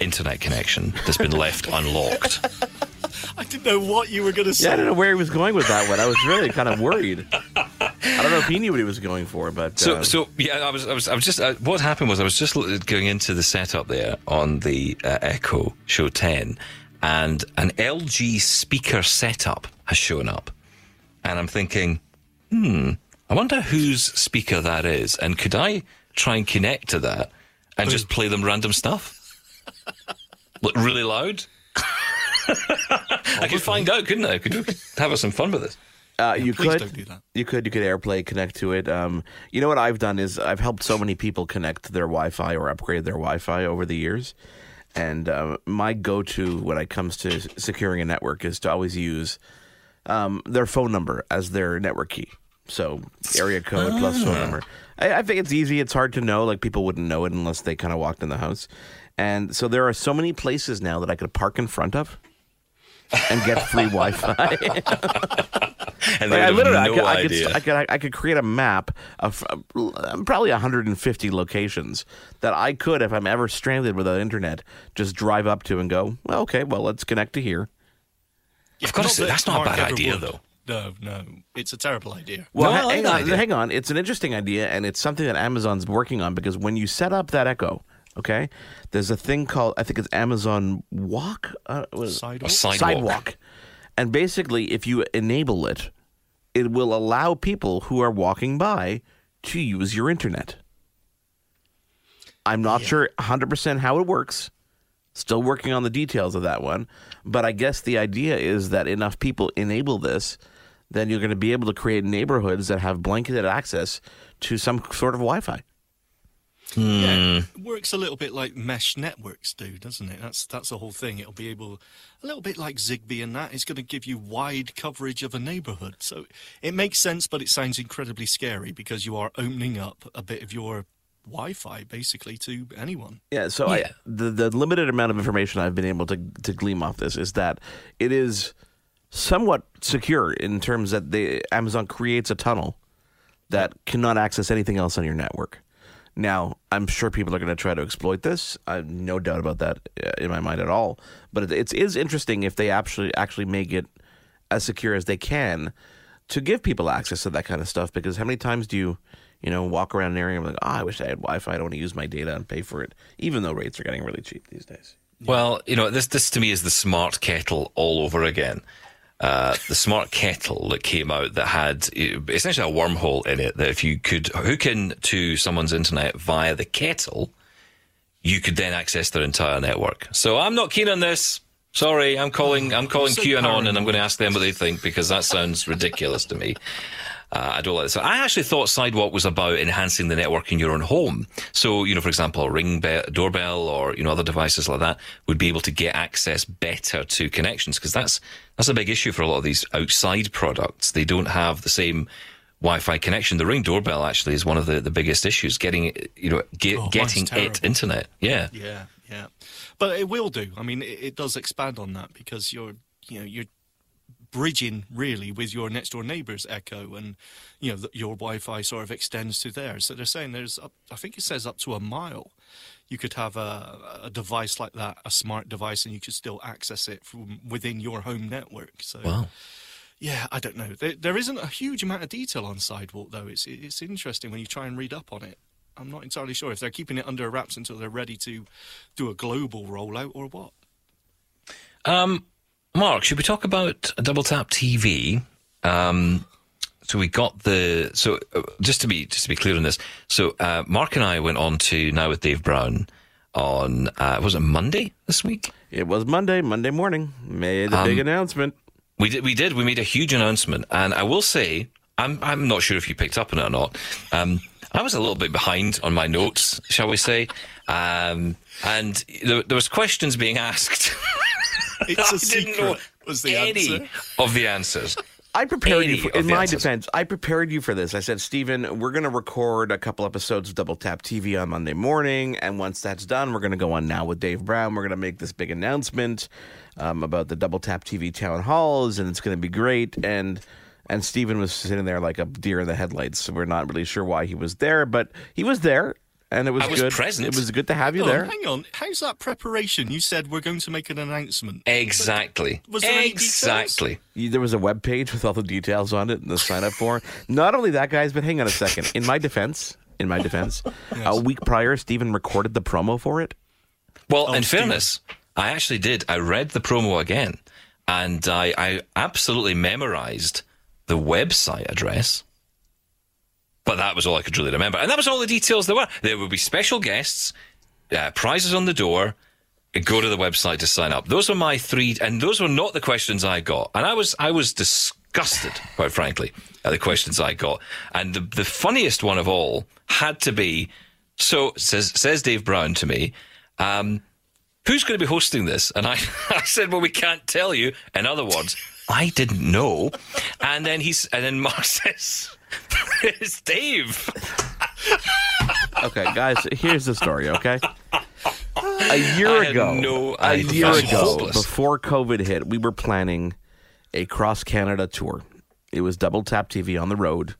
internet connection that's been left unlocked? [LAUGHS] [LAUGHS] I didn't know what you were going to say. Yeah, I don't know where he was going with that one. I was really kind of worried. I don't know if he knew what he was going for, but So, uh, so yeah, I was, I was, I was just. Uh, what happened was I was just going into the setup there on the uh, Echo Show 10, and an LG speaker setup has shown up, and I'm thinking, hmm, I wonder whose speaker that is, and could I try and connect to that and just play them random stuff, [LAUGHS] like really loud? [LAUGHS] I could find out, couldn't I? Could we have us some fun with this? Uh, you could don't do that. You could you could AirPlay connect to it. Um, you know what I've done is I've helped so many people connect their Wi-Fi or upgrade their Wi-Fi over the years, and uh, my go-to when it comes to securing a network is to always use um, their phone number as their network key. So area code plus phone number. I, I think it's easy. It's hard to know. Like people wouldn't know it unless they kind of walked in the house. And so there are so many places now that I could park in front of and get free [LAUGHS] Wi-Fi. And [LAUGHS] Like, I literally, have I, could, I, could, I could, I could create a map of uh, probably 150 locations that I could, if I'm ever stranded without internet, just drive up to and go. Well, okay, well, let's connect to here. I've got to say, that that's not a bad idea, would. though. No, no, it's a terrible idea. Well, No, I like hang on, idea. hang on. It's an interesting idea, and it's something that Amazon's working on because when you set up that Echo, okay, there's a thing called I think it's Amazon Walk. Uh, what is? Sidewalk? A sidewalk. sidewalk. And basically, if you enable it, it will allow people who are walking by to use your internet. I'm not sure 100% how it works. Still working on the details of that one. But I guess the idea is that enough people enable this, then you're going to be able to create neighborhoods that have blanketed access to some sort of Wi Fi. Yeah, it works a little bit like mesh networks do, doesn't it? That's that's the whole thing. It'll be able, a little bit like Zigbee and that. It's going to give you wide coverage of a neighborhood. So it makes sense, but it sounds incredibly scary because you are opening up a bit of your Wi-Fi basically to anyone. Yeah, so I, the the limited amount of information I've been able to to glean off this is that it is somewhat secure in terms that the Amazon creates a tunnel that cannot access anything else on your network. Now, I'm sure people are going to try to exploit this. I have no doubt about that uh, in my mind at all. But it, it's is interesting if they actually actually make it as secure as they can to give people access to that kind of stuff. Because how many times do you, you know, walk around an area and be like, oh, I wish I had Wi-Fi. I don't want to use my data and pay for it, even though rates are getting really cheap these days. Well, you know, this this to me is the smart kettle all over again. Uh, the smart kettle that came out that had uh, essentially a wormhole in it that if you could hook in to someone's internet via the kettle, you could then access their entire network. So I'm not keen on this. Sorry, I'm calling. I'm calling so QAnon, and I'm going to ask them what they think because that sounds ridiculous to me. Uh, I don't like this. So I actually thought Sidewalk was about enhancing the network in your own home. So, you know, for example, a ring be- doorbell or, you know, other devices like that would be able to get access better to connections because that's, that's a big issue for a lot of these outside products. They don't have the same Wi-Fi connection. The ring doorbell actually is one of the, the biggest issues getting, you know, get, Oh, getting it internet. Yeah, yeah, but it will do. I mean, it, it does expand on that because you're, you know, you're bridging really with your next door neighbor's echo, and you know th- your Wi-Fi sort of extends to theirs. So they're saying there's, up, I think it says up to a mile. You could have a, a device like that, a smart device, and you could still access it from within your home network. So. Wow. Yeah, I don't know. There, there isn't a huge amount of detail on Sidewalk, though. It's it's interesting when you try and read up on it. I'm not entirely sure if they're keeping it under wraps until they're ready to do a global rollout or what. Um, Mark, should we talk about Double Tap TV? Um, so we got the so uh, just to be just to be clear on this. So uh, Mark and I went on to now with Dave Brown on uh, was it Monday this week? It was Monday, Monday morning. Made a big announcement. We did. We did. We made a huge announcement, and I will say, I'm I'm not sure if you picked up on it or not. Um, I was a little bit behind on my notes, shall we say? Um, and there, there was questions being asked. [LAUGHS] It's a I secret. didn't know was the any answer. of the answers. I prepared you for, in my answers. defense. I prepared you for this. I said, Stephen, we're going to record a couple episodes of Double Tap TV on Monday morning, and once that's done, we're going to go on now with Dave Brown. We're going to make this big announcement um, about the Double Tap TV town halls, and it's going to be great. And and Stephen was sitting there like a deer in the headlights. So we're not really sure why he was there, but he was there, and it was I was good. present. It was good to have you Oh, there. hang on. How's that preparation? You said we're going to make an announcement. Exactly. Was there any details? exactly. You- There was a web page with all the details on it and the sign up form. [LAUGHS] Not only that, guys, but hang on a second. In my defense, in my defense, [LAUGHS] a week prior, Stephen recorded the promo for it. Well, Oh, in Stephen. fairness, I actually did. I read the promo again, and I, I absolutely memorized the website address. But that was all I could really remember, and that was all the details there were. There would be special guests, uh, prizes on the door. Go to the website to sign up. Those were my three, and those were not the questions I got. And I was, I was disgusted, quite frankly, at the questions I got. And the, the funniest one of all had to be. So says says Dave Brown to me. Um, who's going to be hosting this? And I, [LAUGHS] I said, well, we can't tell you. In other words, I didn't know. And then he's, and then Mark [LAUGHS] says, it's Dave. Okay, guys, here's the story. Okay, a year I ago, no a year ago, hopeless. before COVID hit, we were planning a cross Canada tour. It was Double Tap TV on the road.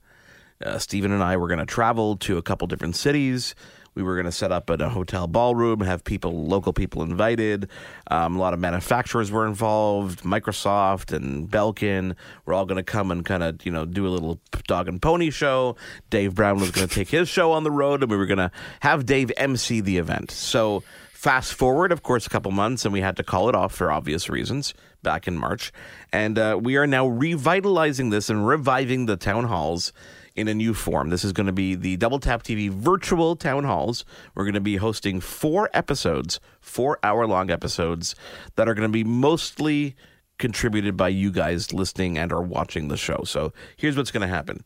Uh, Stephen and I were going to travel to a couple different cities. We were going to set up at a hotel ballroom, have people, local people invited. Um, a lot of manufacturers were involved. Microsoft and Belkin were all going to come and kind of, you know, do a little dog and pony show. Dave Brown was going to take his show on the road, and we were going to have Dave MC the event. So fast forward, of course, a couple months, and we had to call it off for obvious reasons back in March. And uh, we are now revitalizing this and reviving the town halls in a new form. This is going to be the Double Tap TV virtual town halls. We're going to be hosting four episodes, four hour long episodes that are going to be mostly contributed by you guys listening and are watching the show. So here's what's going to happen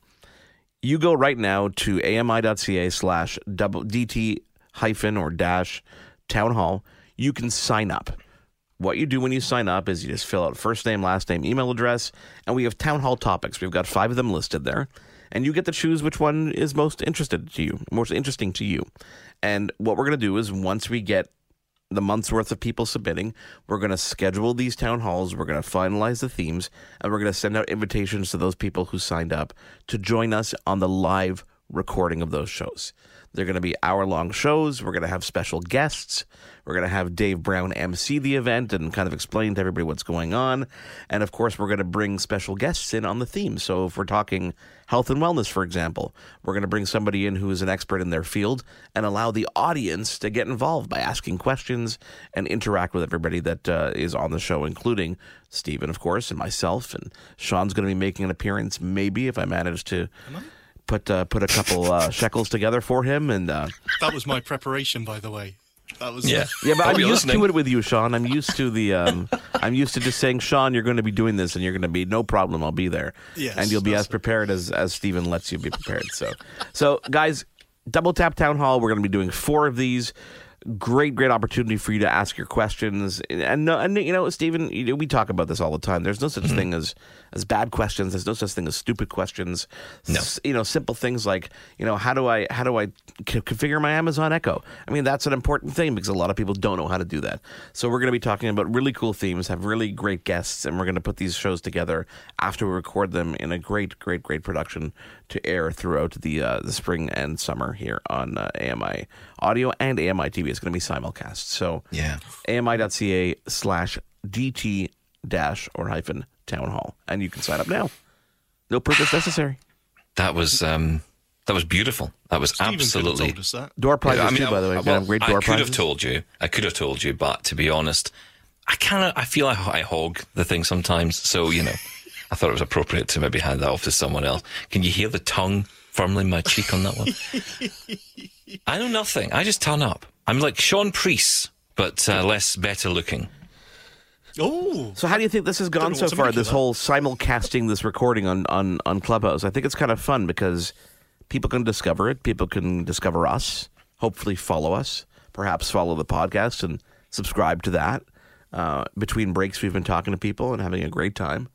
you go right now to ami.ca slash dt hyphen or dash town hall you can sign up what you do when you sign up is you just fill out first name last name email address and we have town hall topics we've got five of them listed there and you get to choose which one is most interested to you most interesting to you and what we're going to do is once we get the month's worth of people submitting. We're going to schedule these town halls. We're going to finalize the themes, and we're going to send out invitations to those people who signed up to join us on the live recording of those shows. They're going to be hour long shows. We're going to have special guests. We're going to have Dave Brown MC the event and kind of explain to everybody what's going on. And of course, we're going to bring special guests in on the theme. So if we're talking health and wellness, for example, we're going to bring somebody in who is an expert in their field and allow the audience to get involved by asking questions and interact with everybody that uh, is on the show, including Stephen, of course, and myself. And Sean's going to be making an appearance, maybe if I manage to put uh, put a couple uh, shekels together for him. And uh, That was my preparation, by the way. That was Yeah. [LAUGHS] yeah, but I'll I'm used listening. to it with you, Sean. I'm used to the. Um, I'm used to just saying, Sean, you're going to be doing this, and you're going to be no problem. I'll be there, Yes, and you'll be as prepared as as Stephen lets you be prepared. So, so guys, double tap town hall. We're going to be doing four of these. Great, great opportunity for you to ask your questions, and and you know, Stephen, we talk about this all the time. There's no such Mm-hmm. thing as as bad questions. There's no such thing as stupid questions. No. S- you know, simple things like you know, how do I how do I c- configure my Amazon Echo? I mean, that's an important thing because a lot of people don't know how to do that. So we're going to be talking about really cool themes, have really great guests, and we're going to put these shows together after we record them in a great, great, great production to air throughout the uh, the spring and summer here on uh, AMI Audio and AMI TV. It's going to be simulcast. So Yeah. ami.ca slash dt dash or hyphen town hall, and you can sign up now. No purchase necessary. That was um, that was beautiful. That was Stephen could have absolutely. told us that. Door prizes Yeah, I mean, too, by the way. I, well, have great I door could have told you. I could have told you, but to be honest, I kind of I feel I, I hog the thing sometimes. So you know, I thought it was appropriate to maybe hand that off to someone else. Can you hear the tongue firmly in my cheek on that one? [LAUGHS] I know nothing. I just turn up. I'm like Sean Preece, but uh, less better looking. Oh, So how do you think this has gone so far? This whole simulcasting this recording on, on, on Clubhouse. I think it's kind of fun because people can discover it. People can discover us. Hopefully, follow us. Perhaps follow the podcast and subscribe to that. Uh, between breaks, we've been talking to people and having a great time.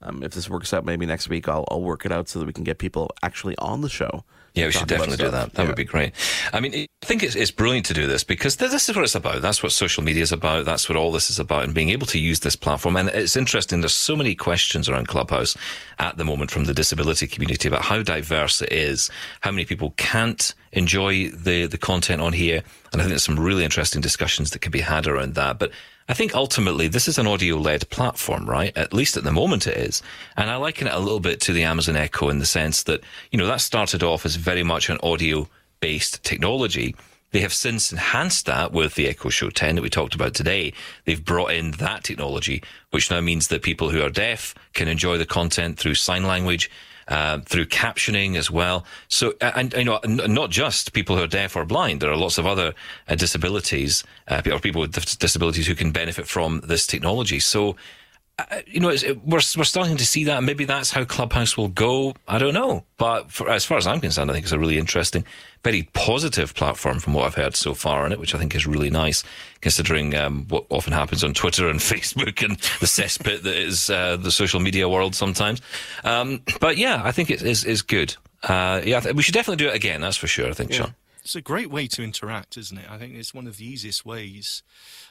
Um, if this works out, maybe next week I'll, I'll work it out so that we can get people actually on the show. Yeah, we should definitely do that. That Yeah. would be great. I mean, I think it's, it's brilliant to do this because this is what it's about. That's what social media is about. That's what all this is about and being able to use this platform. And it's interesting. There's so many questions around Clubhouse at the moment from the disability community about how diverse it is, how many people can't enjoy the, the content on here. And I think there's some really interesting discussions that can be had around that. But I think ultimately this is an audio led platform, right? At least at the moment it is. And I liken it a little bit to the Amazon Echo in the sense that, you know, that started off as very much an audio based technology. They have since enhanced that with the Echo Show 10 that we talked about today. They've brought in that technology, which now means that people who are deaf can enjoy the content through sign language, uh, through captioning as well. So, and you know, not just people who are deaf or blind. There are lots of other uh, disabilities uh, or people with disabilities who can benefit from this technology. So, uh, you know, it, we're we're starting to see that. Maybe that's how Clubhouse will go. I don't know, but for, as far as I'm concerned, I think it's a really interesting, very positive platform from what I've heard so far in it, which I think is really nice, considering um, what often happens on Twitter and [LAUGHS] Facebook and the cesspit that is uh, the social media world sometimes. Um, but yeah, I think it is is good. Uh, yeah, th- we should definitely do it again. That's for sure. I think, Sean. It's a great way to interact, isn't it? I think it's one of the easiest ways.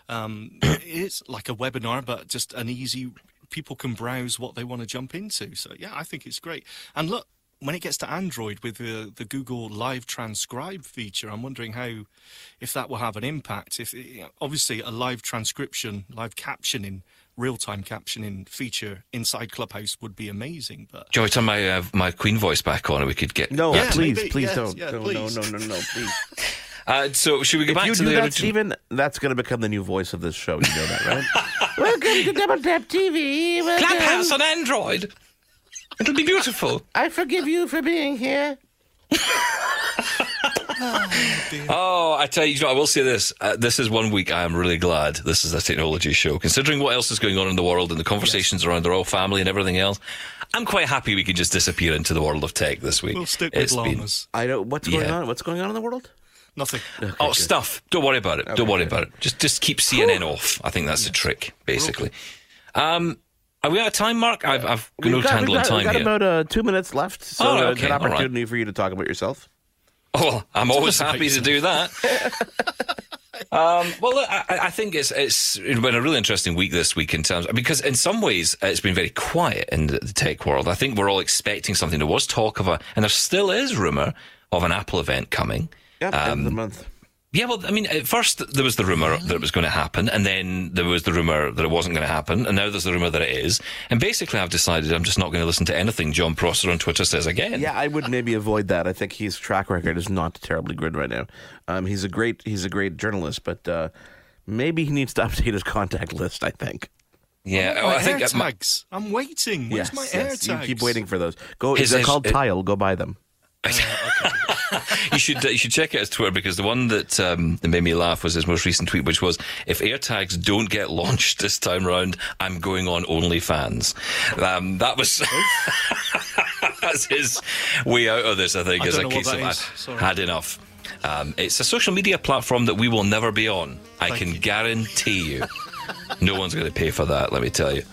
Um, [COUGHS] it's like a webinar, but just an easy. People can browse what they want to jump into. So yeah, I think it's great. And look, when it gets to Android with the the Google Live Transcribe feature, I'm wondering how, if that will have an impact. If you know, obviously a live transcription, live captioning, real time captioning feature inside Clubhouse would be amazing. But Joey, turn my uh, my Queen voice back on, and we could get No, Yeah, please, maybe, please yes, don't. yeah, no, please. no, no, no, no, please. [LAUGHS] Uh, so should we go if back you to do the that, original? Stephen, that's going to become the new voice of this show. You know that, right? [LAUGHS] Welcome to Double Tap TV. Welcome. Clubhouse on Android. It'll be beautiful. I forgive you for being here. [LAUGHS] Oh, I tell you, you know, I will say this. Uh, this is one week I am really glad this is a technology show. Considering what else is going on in the world and the conversations around the royal family and everything else, I'm quite happy we can just disappear into the world of tech this week. we'll stick with It's been- llamas. I don't. What's going Yeah. on? What's going on in the world? Nothing. Oh, stuff. Don't worry about it. Don't worry good. about it. Just just keep CNN off. I think that's the trick, basically. Um, are we out of time, Mark? I've, I've got no We've got, on time we've got here. about uh, two minutes left, so Oh, uh, okay, good all right. opportunity for you to talk about yourself. Oh, well, I'm always happy to do that. [LAUGHS] um, well, look, I, I think it's it's been a really interesting week this week in terms because in some ways it's been very quiet in the, the tech world. I think we're all expecting something. There was talk of a, and there still is rumor of an Apple event coming. Yeah, end Um, of the month. Yeah, well, I mean, at first there was the rumor that it was going to happen, and then there was the rumor that it wasn't going to happen, and now there's the rumor that it is. And basically, I've decided I'm just not going to listen to anything Jon Prosser on Twitter says again. Yeah, I would maybe avoid that. I think his track record is not terribly good right now. Um, he's a great he's a great journalist, but uh, maybe he needs to [LAUGHS] update his contact list. I think. yeah. Oh, I think air that my- tags. I'm waiting. Where's yes, my air yes. tags? You keep waiting for those. Go. His- they're his- called it- Tile. Go buy them. [LAUGHS] you should uh, you should check out his Twitter because the one that um, that made me laugh was his most recent tweet, which was, "If AirTags don't get launched this time round, I'm going on OnlyFans." Um, that was [LAUGHS] that's his way out of this. I think I as a case of. I've had enough. Um, it's a social media platform that we will never be on. I can you. guarantee you, no one's going to pay for that. Let me tell you.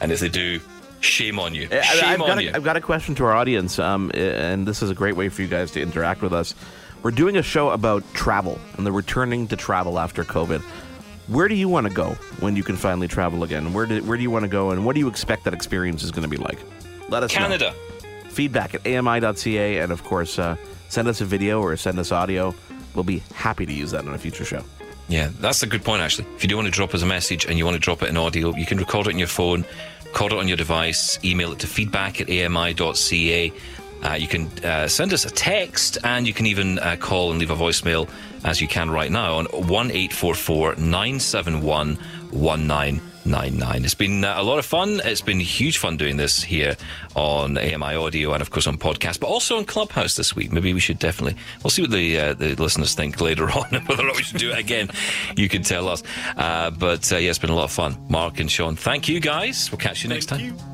And if they do, shame on you. I- Shame I've, on got you. a, I've got a question to our audience, um, and this is a great way for you guys to interact with us. We're doing a show about travel and the returning to travel after COVID. Where do you want to go when you can finally travel again? Where do, where do you want to go, and what do you expect that experience is going to be like? Let us know. Canada. Feedback at ami.ca, and of course, uh, send us a video or send us audio. We'll be happy to use that on a future show. Yeah, that's a good point, actually. If you do want to drop us a message and you want to drop it in audio, you can record it on your phone, record it on your device, email it to feedback at ami.ca. Uh, you can uh, send us a text and you can even uh, call and leave a voicemail as you can right now on 1 971 1999. It's been uh, a lot of fun. It's been huge fun doing this here on AMI Audio and, of course, on podcast, but also on Clubhouse this week. Maybe we should definitely, we'll see what the, uh, the listeners think later [LAUGHS] on, whether or not we should do it again. You can tell us. Uh, but uh, yeah, it's been a lot of fun. Mark and Sean, thank you guys. We'll catch you next Thank time. you.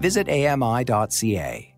visit AMI.ca.